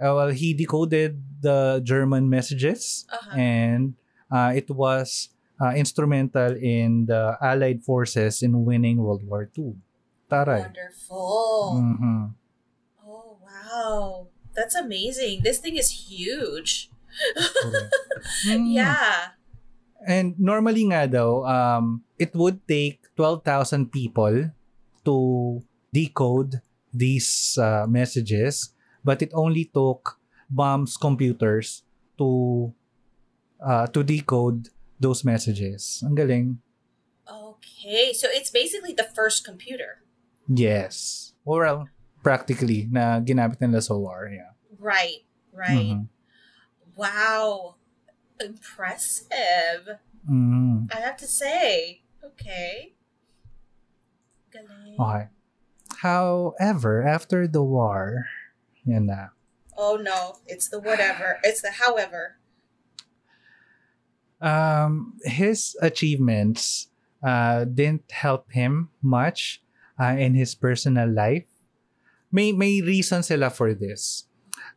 uh, well he decoded the German messages Uh-huh. and uh, it was uh, instrumental in the Allied forces in winning World War II. Taray. Wonderful. Mhm. Oh wow. That's amazing. This thing is huge. Mm. Yeah. And normally nga daw, um, it would take 12,000 people to decode these uh, messages, but it only took Bombes computers to uh, to decode those messages. Ang galing. Okay, so it's basically the first computer. Yes. Or well, practically na ginamit nila so far. Yeah. Right, right. Mhm. Wow. Impressive. Mhm. I have to say. Okay. Galing. Okay. However, after the war, yan na. Oh no, it's the whatever. It's the however. Um, his achievements uh, didn't help him much uh, in his personal life. May may reason sila for this.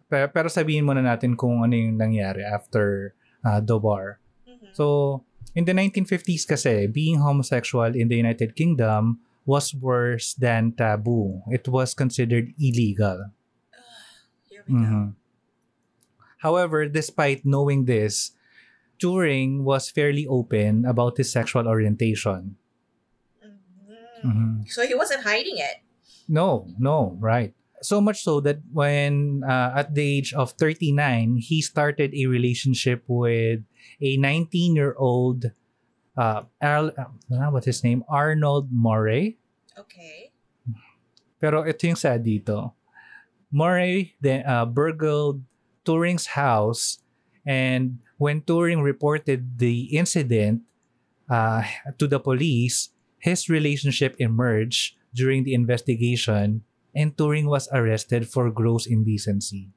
Pero, pero sabihin muna natin kung ano yung nangyari after uh, the war. Mhm. So, in the 1950s kasi, being homosexual in the United Kingdom was worse than taboo. It was considered illegal. Here we go. Mhm. However, despite knowing this, Turing was fairly open about his sexual orientation. Mhm. Mhm. So he wasn't hiding it. No, no, right. So much so that when uh, at the age of 39, he started a relationship with a 19-year-old uh, Al, uh, what's his name? Arnold Murray. Okay. Pero ito yung sad dito. Murray then uh, burgled Turing's house and when Turing reported the incident uh, to the police, his relationship emerged during the investigation and Turing was arrested for gross indecency.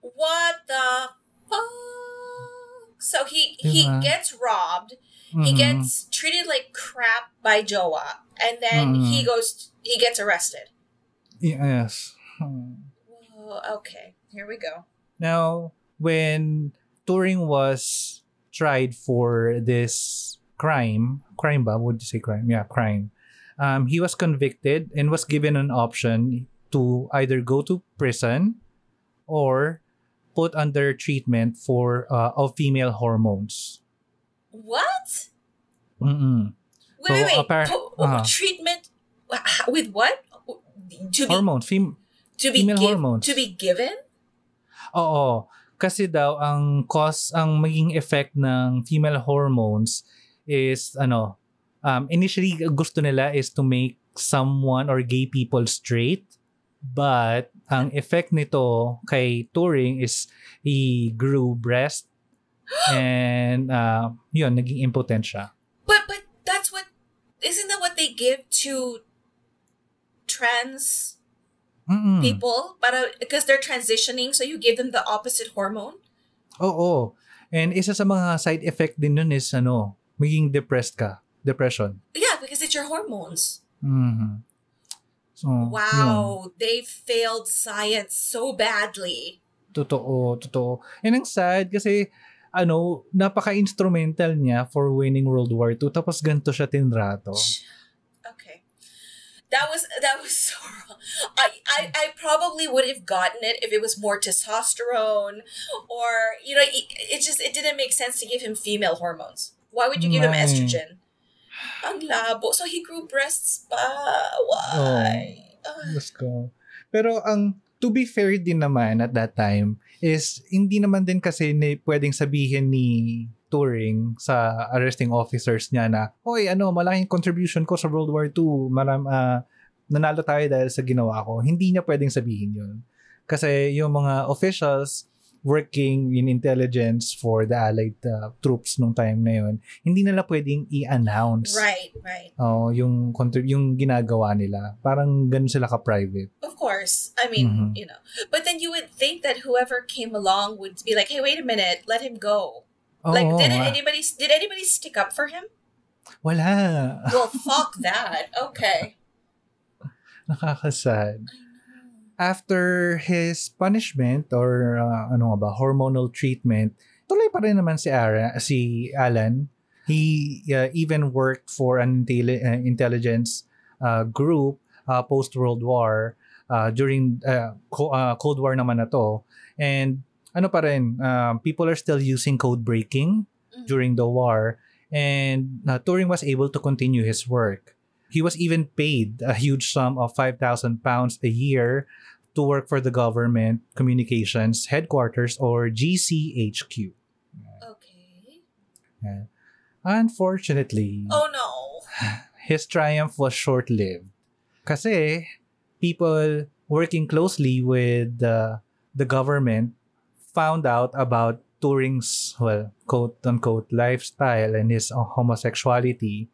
What the fuck? So he he gets robbed. He Mhm. gets treated like crap by Joa, and then Mhm. he goes. He gets arrested. Yes. Hmm. Okay, here we go. Now, when Turing was tried for this crime, crime ba? Would you say crime? Yeah, crime. Um, he was convicted and was given an option to either go to prison or put under treatment for uh, of female hormones. What? Mm-mm. Wait, So, wait, wait. appar- Po- uh-huh. Treatment with what? To be Hormones. Fem- to be female hormones. to be given? Oo. Kasi daw ang cause ang maging effect ng female hormones is ano um initially gusto nila is to make someone or gay people straight but ang effect nito kay Turing is he grew breast and uh, yun naging impotent siya. But but that's what isn't that what they give to trans Mm-mm. people? Para because they're transitioning, so you give them the opposite hormone. Oo. And isa sa mga side effect din nun is ano, maging depressed ka. Depression. Yeah, because it's your hormones. Mhm. So, yun. Wow, they failed science so badly. Totoo, totoo. And ang sad kasi ano, napaka-instrumental niya for winning World War II tapos ganito siya tinrato. Okay. That was that was so wrong. I, I I probably would have gotten it if it was more testosterone or you know it, it just it didn't make sense to give him female hormones. Why would you give him estrogen? Ang labo. So he grew breasts pa. Why? Oh, Let's go. Pero ang to be fair din naman at that time is hindi naman din kasi ni, pwedeng sabihin ni Turing sa arresting officers niya na, Hoy, ano, malaking contribution ko sa World War II. Maram, ah, nanalo tayo dahil sa ginawa ko. Hindi niya pwedeng sabihin yun. Kasi yung mga officials working in intelligence for the allied uh, troops nung time na yun, hindi nila pwedeng i-announce Right, right. oh, yung, contrib- yung ginagawa nila. Parang ganun sila ka-private. Of course. I mean, Mhm. you know. But then you would think that whoever came along would be like, "Hey, wait a minute, let him go." Like, did ah. anybody did anybody stick up for him? Wala. Well, fuck that. Okay. Nakakasad. After his punishment or uh, ano ba, hormonal treatment, tuloy pa rin naman si, Ara, si Alan. He uh, even worked for an intelli- uh, intelligence uh, group uh, post-World War uh, during uh, co- uh, Cold War naman na to. And ano pa rin, um, people are still using code breaking Mhm. during the war and uh, Turing was able to continue his work. He was even paid a huge sum of 5,000 pounds a year to work for the government communications headquarters or GCHQ. Okay. Unfortunately, Oh no. his triumph was short-lived. Kasi people working closely with the the government found out about Turing's well, quote unquote lifestyle and his uh, homosexuality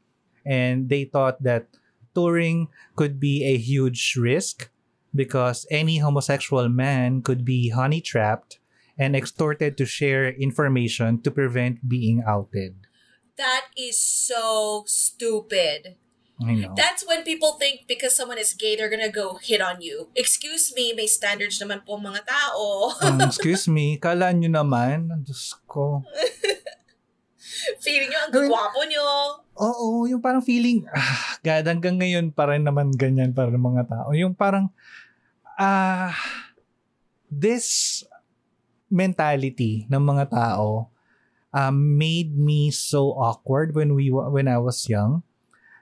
and they thought that Turing could be a huge risk because any homosexual man could be honey trapped and extorted to share information to prevent being outed. That is so stupid. I know. That's when people think because someone is gay, they're gonna go hit on you. Excuse me, may standards naman po mga tao. Um, excuse me, kala nyo naman, Diyos ko. Feeling nyo, ang gwapo nyo. Oo, yung parang feeling, ah, God, hanggang ngayon pa rin naman ganyan para ng mga tao. Yung parang, ah, this mentality ng mga tao um, made me so awkward when we when I was young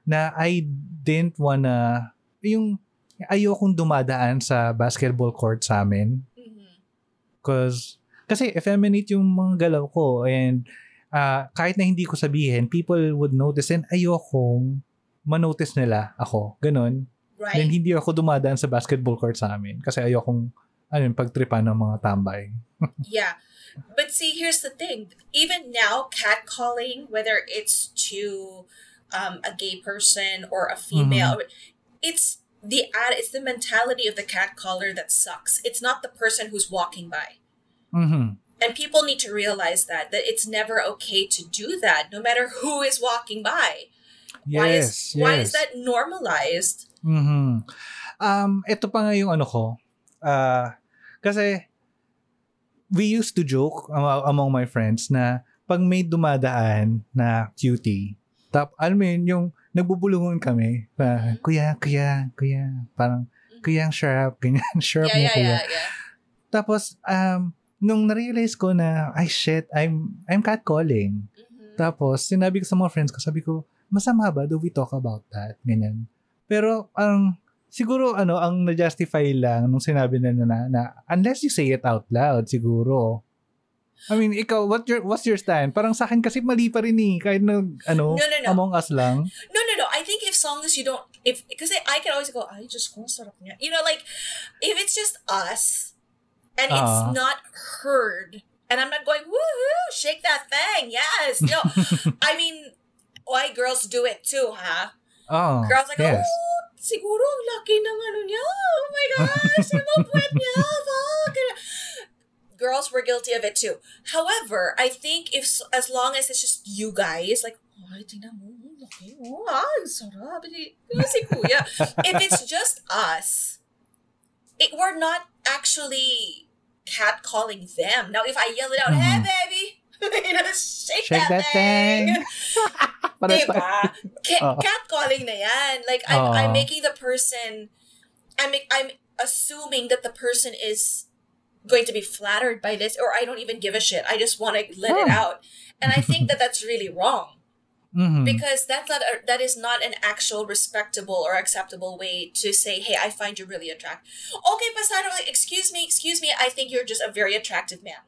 na I didn't wanna yung ayokong dumadaan sa basketball court sa amin Mhm. Cause, kasi effeminate yung mga galaw ko and ah, kahit na hindi ko sabihin, people would notice and ayokong manotice nila ako. Ganon. Right. Then hindi ako dumadaan sa basketball court sa amin kasi ayokong ano yun, pagtripan ng mga tambay. Yeah. But see, here's the thing. Even now, catcalling, whether it's to um, a gay person or a female, it's the ad it's the mentality of the cat caller that sucks. It's not the person who's walking by. Mhm. And people need to realize that that it's never okay to do that, no matter who is walking by. why Yes, is why is that normalized? Mm-hmm. Um, ito pa nga yung ano ko. Ah, kasi we used to joke among, among my friends na pag may dumadaan na cutie, tap, alam mo yun, yung nagbubulungan kami. Pa, kuya, kuya, kuya. Parang, kuya ang sharp, ganyan, sharp Yeah, mo yeah, kuya. yeah, yeah. Tapos, um, nung na-realize ko na, ay shit, I'm, I'm catcalling. Mhm. Tapos, sinabi ko sa mga friends ko, sabi ko, masama ba? Do we talk about that? Ganyan. Pero, ang, siguro, ano, ang na-justify lang nung sinabi na, na, na, unless you say it out loud, siguro. I mean, ikaw, what your, what's your stand? Parang sa akin kasi mali pa rin eh. Kahit na, ano, No, no, no. among us lang. No, no, no. I think if long as you don't, if because I can always go, I just kung sarap niya. You know, like if it's just us and Ah. it's not heard, and I'm not going, woohoo, shake that thing, yes. No, I mean, why girls do it too, huh? Oh, Girls like, yes. oh, siguro ang laki ng ano niya. Oh my gosh, mga puwet niya. Fuck. Girls were guilty of it too. However, I think if as long as it's just you guys, like, ay, tingnan mo, laki. Oh, ay, sarap. Si kuya. if it's just us, it, we're not actually catcalling them. Now, if I yell it out, hey, Mhm. baby, you know, shake, Shake that, that thing. thing. Diba? Cat, Oo. catcalling na yan. Like, I'm, Oo. I'm making the person, I'm, I'm assuming that the person is going to be flattered by this, or I don't even give a shit. I just want to let it Oh. out. And I think that that's really wrong Mhm. because that's not a, that is not an actual respectable or acceptable way to say, "Hey, I find you really attractive." Okay, pasado, like, excuse me, excuse me. I think you're just a very attractive man.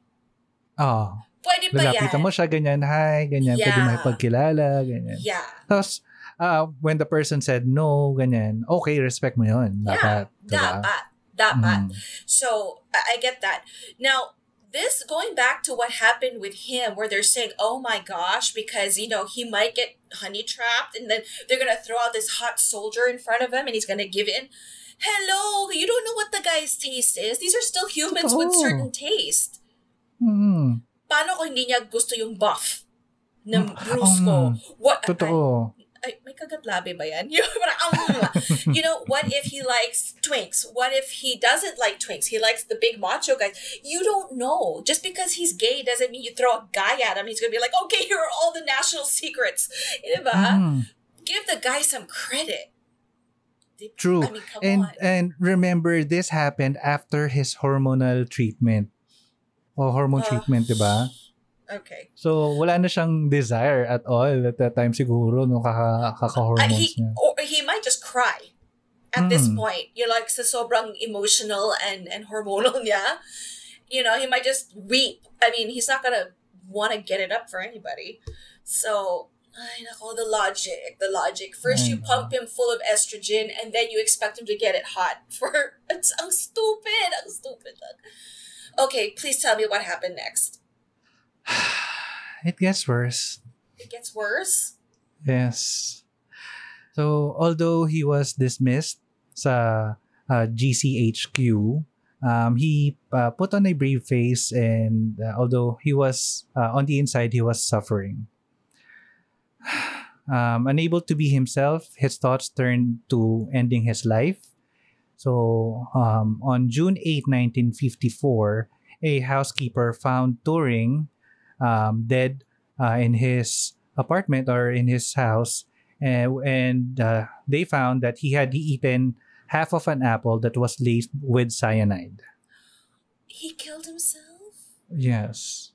Oh, Pwede ba yan? mo siya, ganyan, hi, ganyan, pwede Yeah. may pagkilala, ganyan. Yeah. Tapos, uh, when the person said no, ganyan, okay, respect mo yun. Dapat. Yeah, diba? Dapat. Dapat. Mhm. So I I get that. Now, this going back to what happened with him, where they're saying, "Oh my gosh," because you know he might get honey trapped, and then they're gonna throw out this hot soldier in front of him, and he's gonna give in. Hello, you don't know what the guy's taste is. These are still humans with certain taste. Mhm. Paano kung hindi niya gusto yung buff ng Mm, bruise ko? um, What? Totoo. Ay, may kagatlabi ba yan? You know, what if he likes twinks? What if he doesn't like twinks? He likes the big macho guys. You don't know. Just because he's gay doesn't mean you throw a guy at him. He's gonna be like, okay, here are all the national secrets. Diba? Mhm. Give the guy some credit. True. I mean, come And on. and remember, this happened after his hormonal treatment. O hormone Ah. treatment, di ba? Okay. So, wala na siyang desire at all at that time siguro nung Uh, kaka, kaka-hormones he, niya. or he might just cry at this Mm. point. You're like sa sobrang emotional and, and hormonal niya. You know, he might just weep. I mean, he's not gonna want to get it up for anybody. So, ay nako, the logic, the logic. First you pump him full of estrogen and then you expect him to get it hot for, it's, ang stupid, ang stupid. Okay, please tell me what happened next. It gets worse. It gets worse? Yes. So, although he was dismissed sa uh, GCHQ, um, he uh, put on a brave face and uh, although he was uh, on the inside, he was suffering. Um, unable to be himself, his thoughts turned to ending his life. So, um, on June 8, 1954, a housekeeper found Turing um, dead uh, in his apartment or in his house and, and uh, they found that he had eaten half of an apple that was laced with cyanide. He killed himself? Yes.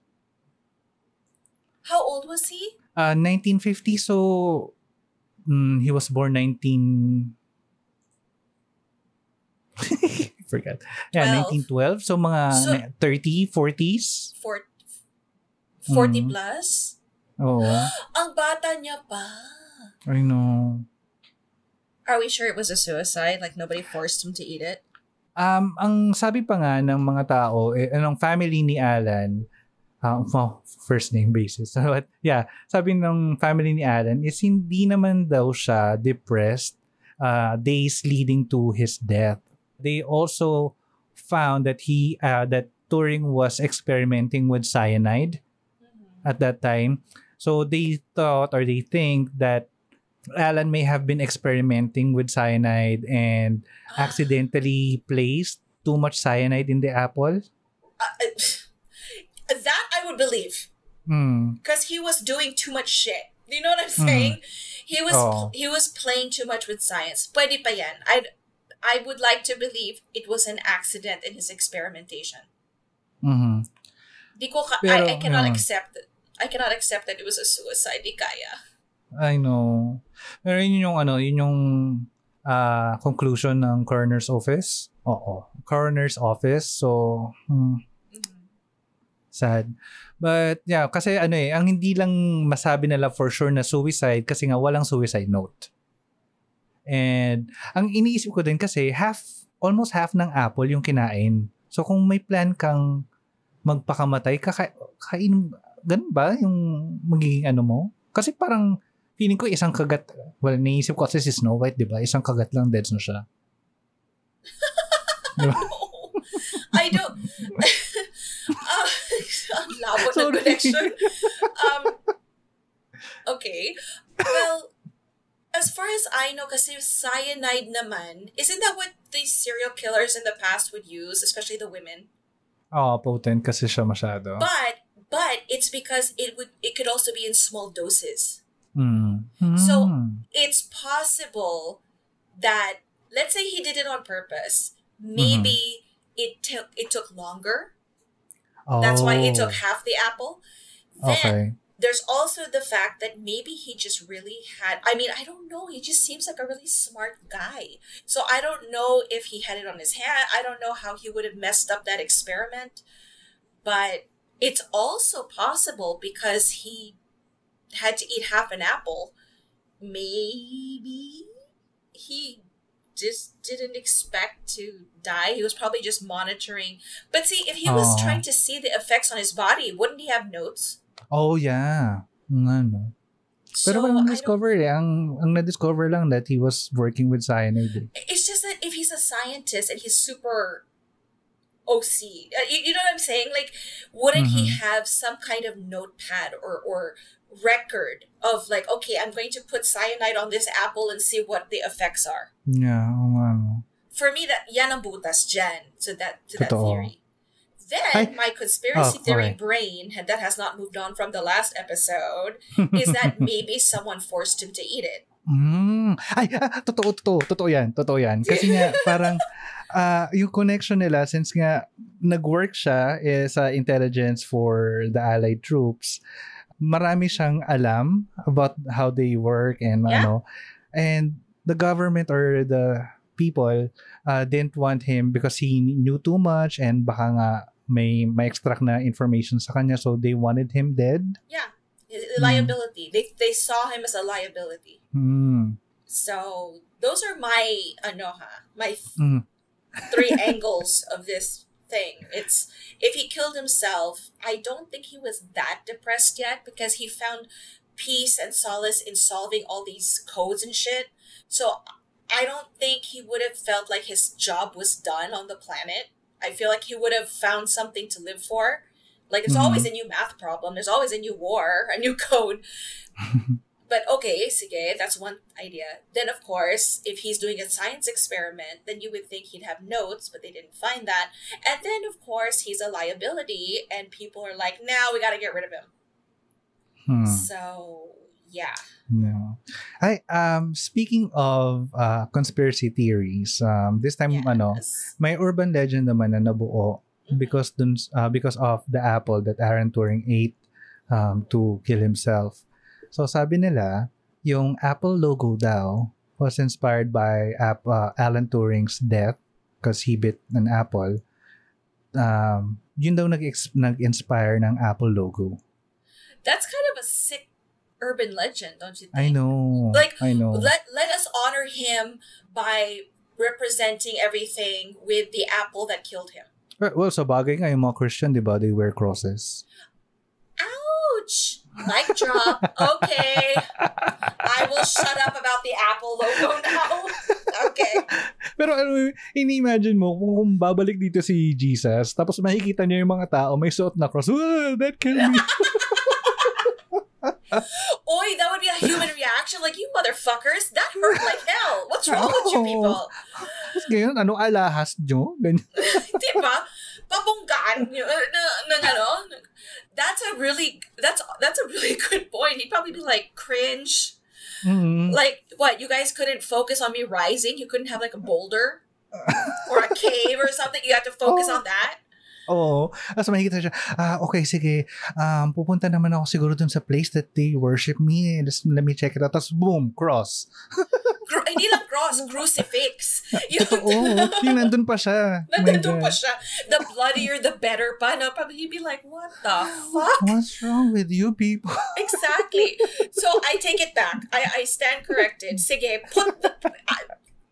How old was he? Uh, 1950, so mm, he was born 19... Forget. Yeah, 12. 1912. So mga So- 30, 40s. Four, 40 Mhm. plus? Oo. Ang bata niya pa. I know. Are we sure it was a suicide? Like nobody forced him to eat it? Um, ang sabi pa nga ng mga tao, eh, anong family ni Alan, uh, well, first name basis. But yeah, sabi ng family ni Alan is hindi naman daw siya depressed uh, days leading to his death. They also found that he uh, that Turing was experimenting with cyanide at that time. So they thought or they think that Alan may have been experimenting with cyanide and accidentally placed too much cyanide in the apple. Uh, that I would believe. Hmm. because he was doing too much shit. You know what I'm saying? He was Oo. he was playing too much with science. Pwede pa yan. I I would like to believe it was an accident in his experimentation. Mhm. Di ko ka, Pero, I, I cannot yeah. accept it. I cannot accept that it was a suicide. Di kaya. I know. Pero yun yung ano, yun yung ah, conclusion ng coroner's office. Oo. Coroner's office. So, hmm, Mhm. sad. But yeah, kasi ano eh, ang hindi lang masabi nila for sure na suicide kasi nga walang suicide note. And ang iniisip ko din kasi half, almost half ng apple yung kinain. So kung may plan kang magpakamatay, kaka, kain, ganun ba yung magiging ano mo? Kasi parang feeling ko isang kagat, well, naisip ko kasi si Snow White, di ba? Isang kagat lang, dead na siya. Di ba? I don't. uh, ang labo ng connection. Um, okay. Well, as far as I know, kasi cyanide naman, isn't that what these serial killers in the past would use, especially the women? Oo, potent kasi siya masyado. But but it's because it would it could also be in small doses. Mm. So, Mm. It's possible that let's say he did it on purpose. Maybe it took it took longer. That's why it took half the apple. Then Oh. Okay. there's also the fact that maybe he just really had I mean, I don't know, he just seems like a really smart guy. So I don't know if he had it on his hand. I don't know how he would have messed up that experiment. But it's also possible because he had to eat half an apple. Maybe he just didn't expect to die. He was probably just monitoring. But see, if he was trying to see the effects on his body, wouldn't he have notes? Oh, yeah. No. Pero So, walang I don't- discover eh. Ang, ang na-discover lang that he was working with cyanide. eh. it's just that if he's a scientist and he's super OC, uh, you, you know what I'm saying? Like, wouldn't he Mhm. have some kind of notepad or or record of like, okay, I'm going to put cyanide on this apple and see what the effects are? Yeah, nga. For me, that yan ang butas dyan to that to that Totoo. theory. Then Ay- my conspiracy Oh, theory okay. brain had- that has not moved on from the last episode is that maybe someone forced him to eat it. Mm. Ay, ah, totoo, totoo. Totoo yan. Totoo yan. Kasi nga, parang, ah, yung connection nila, since nga, nag-work siya eh, sa intelligence for the Allied troops, marami siyang alam about how they work and Yeah. ano. And the government or the people uh, didn't want him because he knew too much and baka nga may may extract na information sa kanya so they wanted him dead. Yeah. His liability. They they saw him as a liability. Hmm. So those are my ano ha, my Mm. Three angles of this thing. It's if he killed himself, I don't think he was that depressed yet because he found peace and solace in solving all these codes and shit. So I don't think he would have felt like his job was done on the planet. I feel like he would have found something to live for. Like there's Mhm. always a new math problem, there's always a new war, a new code. But okay, sige, that's one idea. Then of course, if he's doing a science experiment, then you would think he'd have notes, but they didn't find that. And then of course, he's a liability, and people are like, "Now we got to get rid of him." Hmm. So yeah, No. I um speaking of uh conspiracy theories, um this time ano, Yes. may urban legend naman na nabuo Mhm. because dun uh, because of the apple that Aaron Turing ate um to kill himself. So sabi nila, yung Apple logo daw was inspired by App, uh, Alan Turing's death because he bit an apple. Um, yun daw nag nag-inspire ng Apple logo. that's kind of a sick urban legend, don't you think? I know. Like, I know. Let let us honor him by representing everything with the apple that killed him. Well, sa bagay nga, yung mga Christian, di ba, they wear crosses. Ouch! Mic drop. Okay. I will shut up about the Apple logo now. Okay. Pero ano, ini-imagine mo, kung, kung babalik dito si Jesus, tapos makikita niya yung mga tao, may suot na cross, "Ah, that killed me. Oi, that would be a human reaction. Like, you motherfuckers, that hurt like hell. What's wrong with you people? Tapos ngayon, ano, alahas nyo? Ganyan. Diba? Na, na, ano? That's a really, that's, that's a really good point. He'd probably be like, cringe. Mhm. Like, what, you guys couldn't focus on me rising? You couldn't have like a boulder? or a cave or something? You had to focus Oh. on that? Oo. Tapos makikita siya, ah, okay, sige, um, pupunta naman ako siguro dun sa place that they worship me. Just, let me check it out. Tapos, boom, cross. Cru- hindi lang cross, crucifix. Yung, Totoo. yung nandun pa siya. Oh Nandun pa siya. The bloodier, the better pa. No? Probably he'd be like, what the fuck? What's wrong with you people? Exactly. So I take it back. I, I stand corrected. Sige, put the...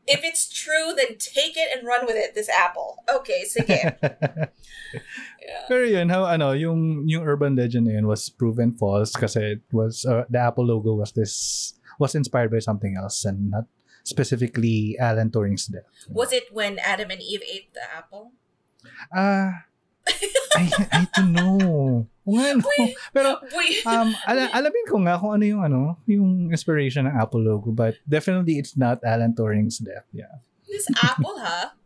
if it's true, then take it and run with it, this apple. Okay, sige. Yeah. Pero yun, how, ano, yung, yung urban legend na yun was proven false kasi it was, uh, the Apple logo was this, was inspired by something else and not specifically Alan Turing's death. Was it when Adam and Eve ate the apple? Ah, I, I don't know. Kung ano. Pero, Wait. um, ala, alamin ko nga kung ano yung ano, yung inspiration ng Apple logo, but definitely it's not Alan Turing's death. Yeah. this apple, ha?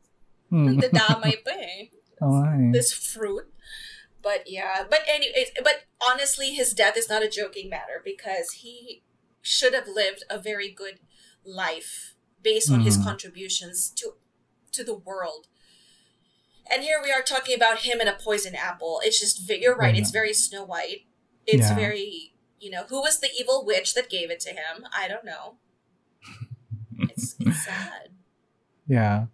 Hmm. Nadamay pa eh. Eh. This fruit. But yeah, but anyway, but honestly, his death is not a joking matter because he should have lived a very good life based on his Mhm. contributions to to the world. And here we are talking about him and a poison apple. It's just you're right. It's very Snow White. It's Yeah. very you know who was the evil witch that gave it to him? I don't know. It's it's sad. Yeah.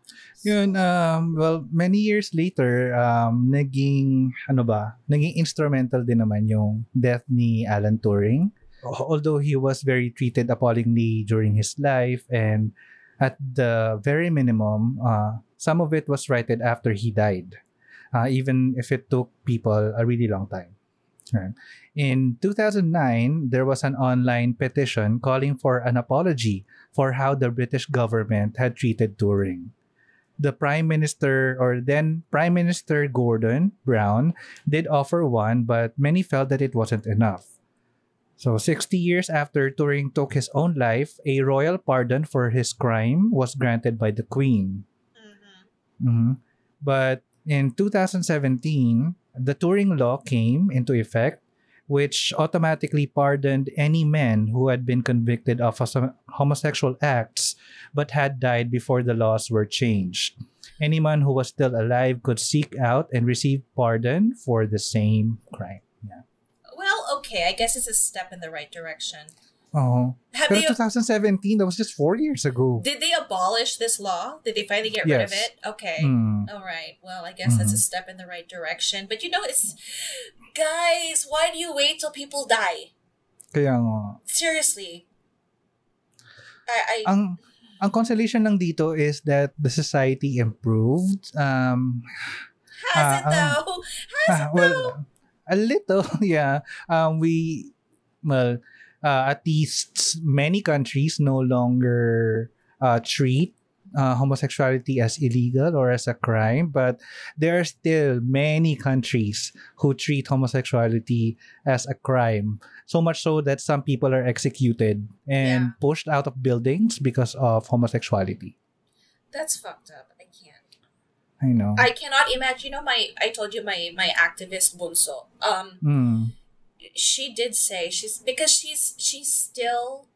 Yun, um, well, many years later, um, naging, ano ba, naging instrumental din naman yung death ni Alan Turing. Although he was very treated appallingly during his life and at the very minimum, uh, some of it was righted after he died, uh, even if it took people a really long time. In 2009, there was an online petition calling for an apology for how the British government had treated Turing. The Prime Minister, or then Prime Minister Gordon Brown, did offer one, but many felt that it wasn't enough. So, 60 years after Turing took his own life, a royal pardon for his crime was granted by the Queen. Mhm. Mhm. But in 2017, the Turing Law came into effect, which automatically pardoned any men who had been convicted of homosexual acts but had died before the laws were changed. Anyone who was still alive could seek out and receive pardon for the same crime. Yeah. Well, okay. I guess it's a step in the right direction. Oh. Have Pero they 2017, that was just four years ago. Did they abolish this law? Did they finally get rid of it? Okay. Hmm. All right. Well, I guess that's a Mhm. step in the right direction. But you know, it's guys, why do you wait till people die? Kaya nga. Seriously. I, I Ang ang consolation lang dito is that the society improved. Um, has ah, it ah, though? Has ah, it though? well, a little, yeah. Um, we, well, uh, at least many countries no longer uh, treat uh, homosexuality as illegal or as a crime, but there are still many countries who treat homosexuality as a crime. So much so that some people are executed and Yeah. pushed out of buildings because of homosexuality. That's fucked up. I can't. I know. I cannot imagine. You know, my I told you my my activist Bunso. Um, Mm. She did say she's because she's she's still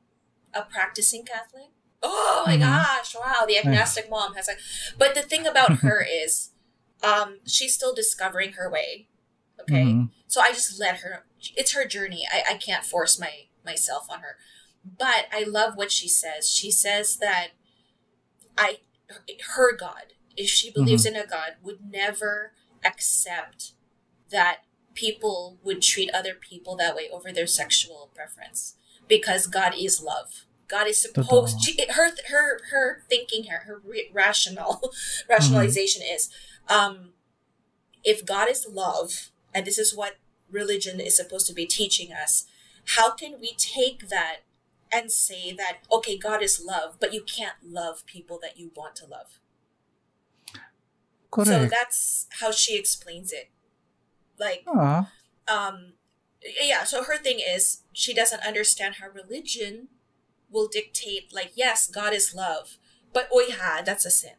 a practicing Catholic. Oh my Mhm. gosh! Wow, the agnostic mom has like. But the thing about her is, um, she's still discovering her way. Okay, Mhm. so I just let her. It's her journey. I I can't force my myself on her. But I love what she says. She says that I her God, if she believes in a God, would never accept that people would treat other people that way over their sexual preference because God is love. God is supposed she, her her her thinking here her rational rationalization is um if God is love and this is what religion is supposed to be teaching us how can we take that and say that okay God is love but you can't love people that you want to love Correct. so that's how she explains it like Ah, um yeah so her thing is she doesn't understand how religion will dictate like yes god is love but oiha that's a sin.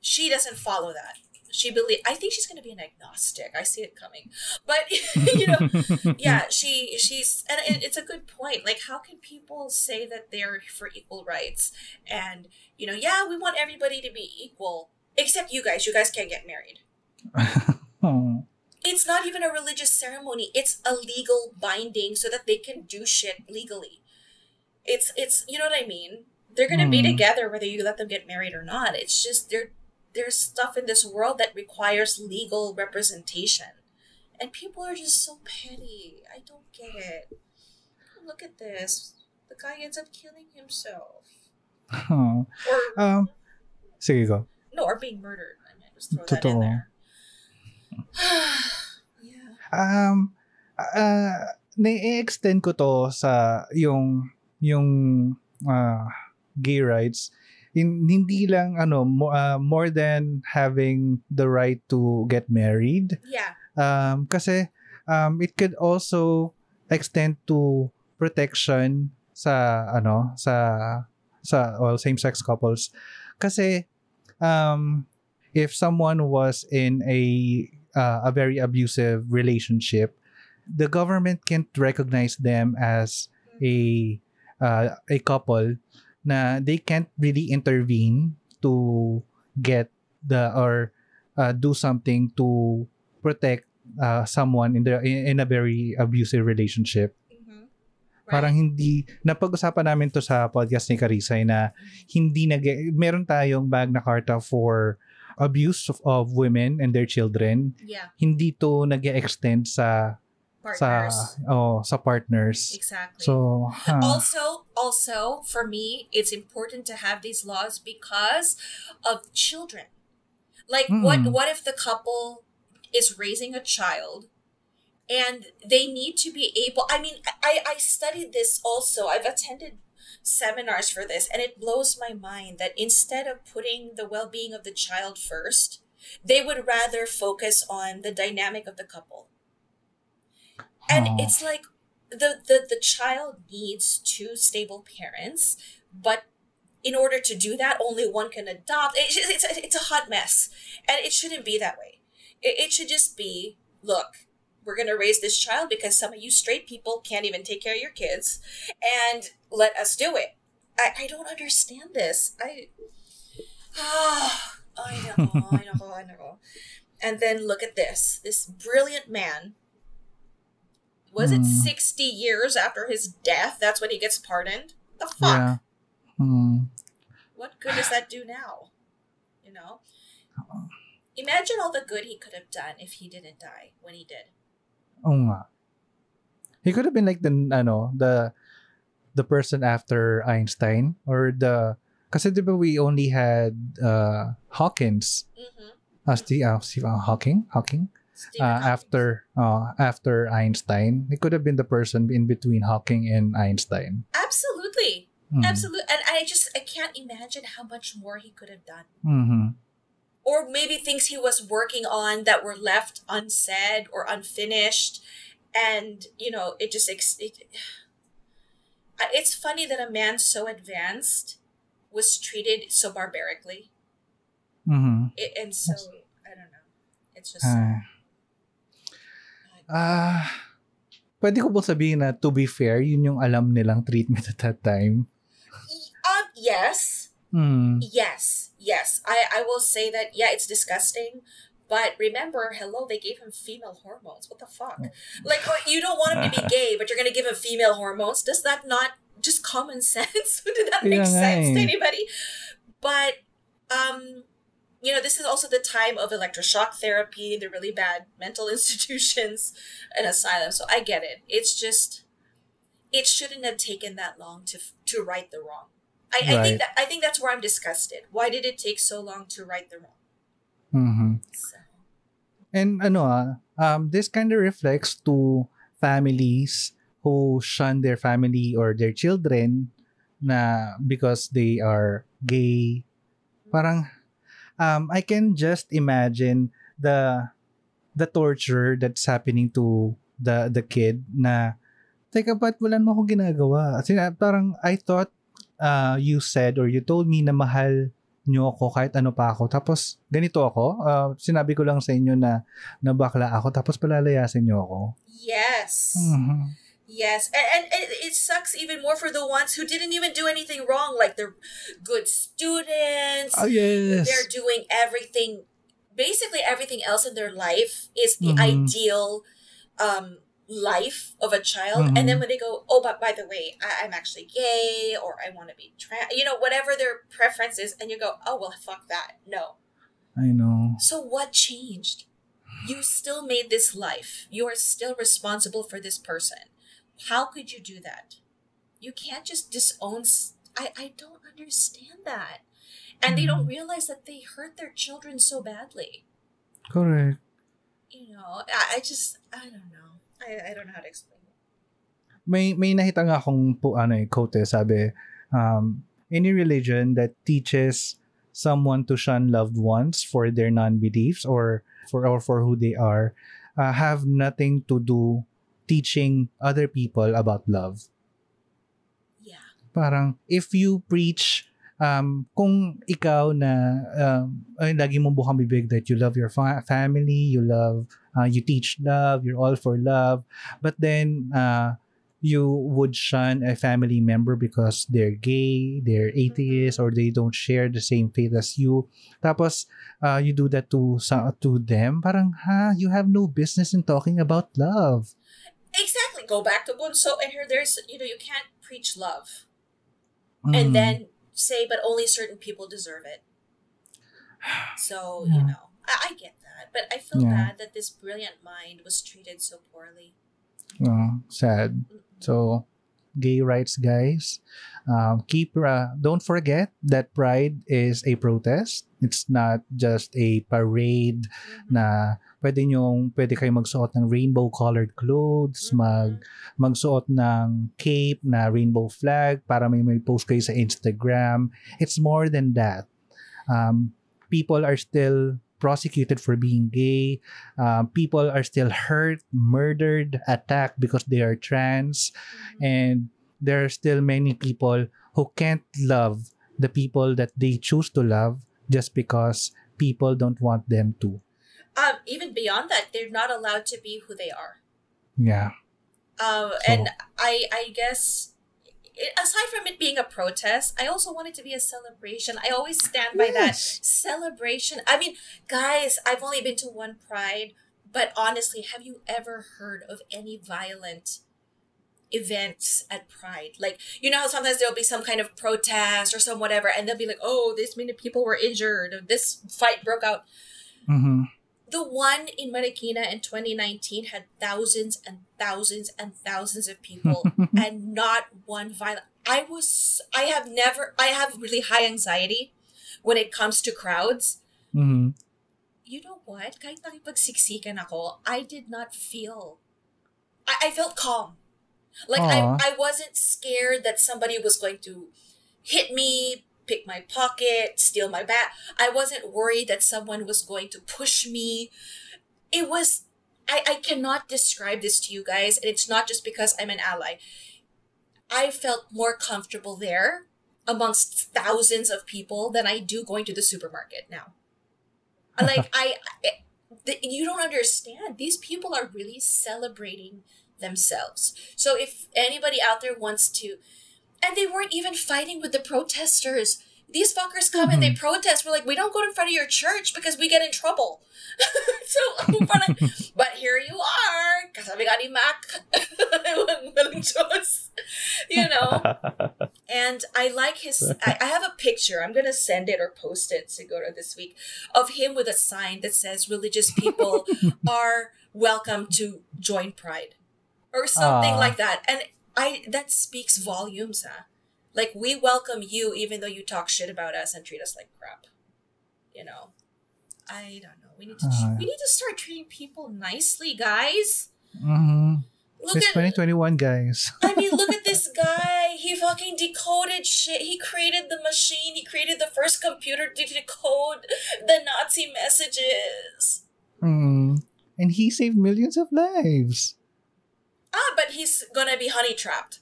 She doesn't follow that. She believe i think she's going to be an agnostic. I see it coming. But you know yeah she she's and it, it's a good point. Like how can people say that they're for equal rights? And you know yeah we want everybody to be equal except you guys. You guys can't get married. Oh. It's not even a religious ceremony. It's a legal binding so that they can do shit legally. It's it's you know what i mean? They're gonna be Hmm. together whether you let them get married or not. It's just there there's stuff in this world that requires legal representation. And people are just so petty. I don't get it. Look at this. The guy ends up killing himself. Oh. or Um, sige go. no or being murdered. I mean just throw that in there yeah Um, uh, na-extend ko to sa yung yung ah, gay rights. In, hindi lang ano mo, ah, more than having the right to get married. yeah Um, kasi um, it could also extend to protection sa ano sa sa well, same-sex couples kasi um, if someone was in a uh, a very abusive relationship the government can't recognize them as a uh, a couple na they can't really intervene to get the or uh, do something to protect uh, someone in the in, in a very abusive relationship Mhm. Parang hindi, napag-usapan namin to sa podcast ni Karisay na hindi nag meron tayong Magna Carta for abuse of, of women and their children. yeah Hindi to nag extend sa partners sa oh, sa partners. exactly So, huh. also also for me it's important to have these laws because of children like what Mm. what if the couple is raising a child and they need to be able i mean i i studied this also i've attended seminars for this and it blows my mind that instead of putting the well-being of the child first they would rather focus on the dynamic of the couple. And Oh. it's like the, the the child needs two stable parents but in order to do that only one can adopt. It's, it's, it's a hot mess and it shouldn't be that way. It, it should just be look we're going to raise this child because some of you straight people can't even take care of your kids and let us do it. I, I don't understand this. I ah i know i know i know. And then look at this. This brilliant man was it Hmm. 60 years after his death? That's when he gets pardoned? The fuck? Yeah. Hmm. what good does that do now? You know? Imagine all the good he could have done if he didn't die when he did Oo nga. He could have been like the ano, the the person after Einstein or the kasi di ba we only had uh, Hawkins Mm-hmm. uh, Steve, uh, Steve uh, Hawking Hawking Stephen uh, Hawking. after uh, after Einstein. He could have been the person in between Hawking and Einstein. Absolutely. Mhm. Absolutely. And I just I can't imagine how much more he could have done. Mhm. Or maybe things he was working on that were left unsaid or unfinished and you know, it just it, Uh, it's funny that a man so advanced was treated so barbarically. Mhm. It, and so I don't know. It's just Ah. Ah, pwede ko ba sabihin na to be fair, yun yung alam nilang treatment at that time? um yes. Hmm. Yes, yes. I, I will say that, yeah, it's disgusting. But remember, hello, they gave him female hormones. What the fuck? Like, oh, you don't want him to be gay, but you're going to give him female hormones? Does that not just common sense? Did that make Yeah, sense to anybody? But, um, you know, this is also the time of electroshock therapy, the really bad mental institutions and asylums. So I get it. It's just, it shouldn't have taken that long to to right the wrong. I, I think that I think that's where I'm disgusted. Why did it take so long to right the wrong? Mhm. So, And ano ah, um, this kind of reflects to families who shun their family or their children na because they are gay. Parang um, I can just imagine the the torture that's happening to the the kid na teka ba't wala mo akong ginagawa? Sina, parang I thought uh, you said or you told me na mahal nyo ako kahit ano pa ako. Tapos, ganito ako. Uh, sinabi ko lang sa inyo na nabakla ako. Tapos, palalayasin nyo ako. yes, Mhm. yes, and, and it, it sucks even more for the ones who didn't even do anything wrong. Like they're good students. Oh, yes. They're doing everything. Basically, everything else in their life is the Mhm. ideal um, life of a child. And then mm-hmm. when they go, oh, but by the way, I, I'm actually gay, or I want to be trans, you know, whatever their preference is, and you go, oh well, fuck that. No. I know. So what changed? You still made this life. You are still responsible for this person. How could you do that? You can't just disown. s- I, I don't understand that. And they don't mm-hmm. realize that they hurt their children so badly. Correct. You know, I, I just, I don't know. I, I don't know how to explain it. May, may nakita nga akong po, ano eh, quote eh, sabi, um, any religion that teaches someone to shun loved ones for their non-beliefs or for or for who they are uh, have nothing to do teaching other people about love. Yeah. parang if you preach um kung ikaw na um, ay lagi mong bukang bibig that you love your fa- family, you love uh, you teach love, you're all for love, but then uh you would shun a family member because they're gay, they're atheist, or they don't share the same faith as you. Tapos, uh, you do that to sa to them. Parang, ha, you have no business in talking about love. Exactly. Go back to Bunso, and here there's, you know, you can't preach love. Mm. and then say, but only certain people deserve it. So, you know, I, I get that. But I feel Yeah. bad that this brilliant mind was treated so poorly. Oh, sad. So, gay rights, guys. Um, keep. Uh, don't forget that Pride is a protest. It's not just a parade Mhm. na pwede nyong pwede kayo magsuot ng rainbow colored clothes, mag magsuot ng cape na rainbow flag para may may post kayo sa Instagram. It's more than that. Um, people are still prosecuted for being gay. Um, people are still hurt, murdered, attacked because they are trans. Mhm. And there are still many people who can't love the people that they choose to love just because people don't want them to. Um, even beyond that, they're not allowed to be who they are. Yeah. Um, So- and I, I guess, aside from it being a protest, I also want it to be a celebration. I always stand by that celebration. I mean, guys, I've only been to one Pride, but honestly, have you ever heard of any violent events at Pride? Like, you know how sometimes there'll be some kind of protest or some whatever, and they'll be like, "Oh, this many people were injured, or this fight broke out." Mhm. The one in Marikina in 2019 had thousands and thousands and thousands of people and not one violent. I was, I have never, I have really high anxiety when it comes to crowds. hmm You know what? Kahit nakipagsiksikan ako, I did not feel, I, I felt calm. Like. I, I wasn't scared that somebody was going to hit me, pick my pocket, steal my bag. I wasn't worried that someone was going to push me. It was I, I cannot describe this to you guys, and it's not just because I'm an ally. I felt more comfortable there amongst thousands of people than I do going to the supermarket now. Like I, I the, you don't understand. These people are really celebrating themselves. So if anybody out there wants to, and they weren't even fighting with the protesters. These fuckers come and they mm-hmm. protest. We're like, we don't go in front of your church because we get in trouble. so, but here you are. Kasabi ka ni Mac. Walang walang Diyos. You know? And I like his. I, I have a picture. I'm gonna send it or post it, to go to this week, of him with a sign that says "Religious people are welcome to join Pride," or something like that. And I that speaks volumes, huh? Like we welcome you, even though you talk shit about us and treat us like crap. You know, I don't know. We need to. Ah. we need to start treating people nicely, guys. Mm-hmm. Look It's at 2021, guys. I mean, look at this guy. He fucking decoded shit. He created the machine. He created the first computer to decode the Nazi messages. Mm. And he saved millions of lives. Ah, but he's gonna be honey trapped.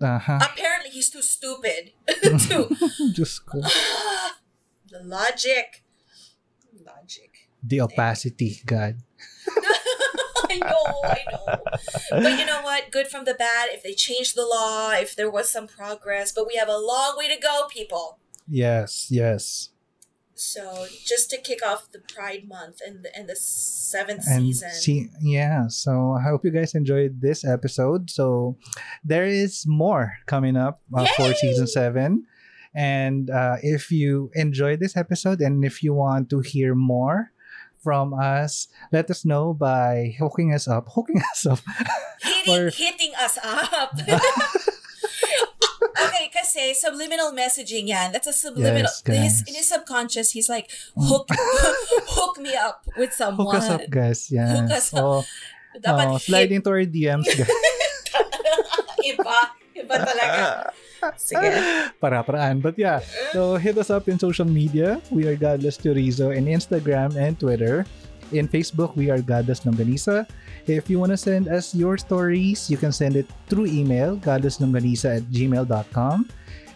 Uh-huh. Apparently, he's too stupid to. Just go. the logic. Logic. The opacity, God. I know, I know. But you know what? Good from the bad. If they changed the law, if there was some progress, but we have a long way to go, people. Yes, yes. So just to kick off the Pride Month and the, and the seventh and season. see yeah so i hope you guys enjoyed this episode so there is more coming up uh, for season 7 and uh, if you enjoyed this episode and if you want to hear more from us let us know by hooking us up hooking us up hitting, or- hitting us up. kasi subliminal messaging yan. That's a subliminal. Yes, guys. his, in his subconscious, he's like, hook, hook me up with someone. hook us up guys yes Hook us up. oh, Dapat oh, hit- slide into our dms guys. iba. Iba talaga. Sige. para-paraan. But yeah, so hit us up in social media. We are Godless Chorizo in Instagram and Twitter. In Facebook, we are Godless Longanisa. If you want to send us your stories, you can send it through email, godlesslonganisa at gmail.com.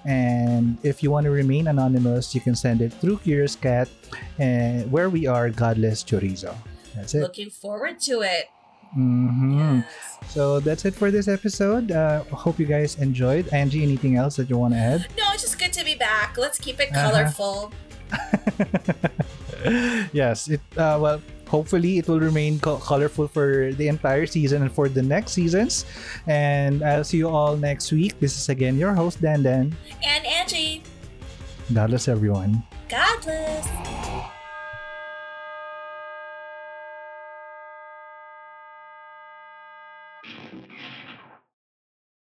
And if you want to remain anonymous, you can send it through Curious Cat, uh, where we are Godless Chorizo. That's it. Looking forward to it. Mm-hmm. Yes. So that's it for this episode. Uh, hope you guys enjoyed. Angie, anything else that you want to add? No, it's just good to be back. Let's keep it Uh-huh. colorful. yes, it uh, well, hopefully it will remain co- colorful for the entire season and for the next seasons. And I'll see you all next week. This is again your host Dandan. And Angie, God bless everyone. God bless.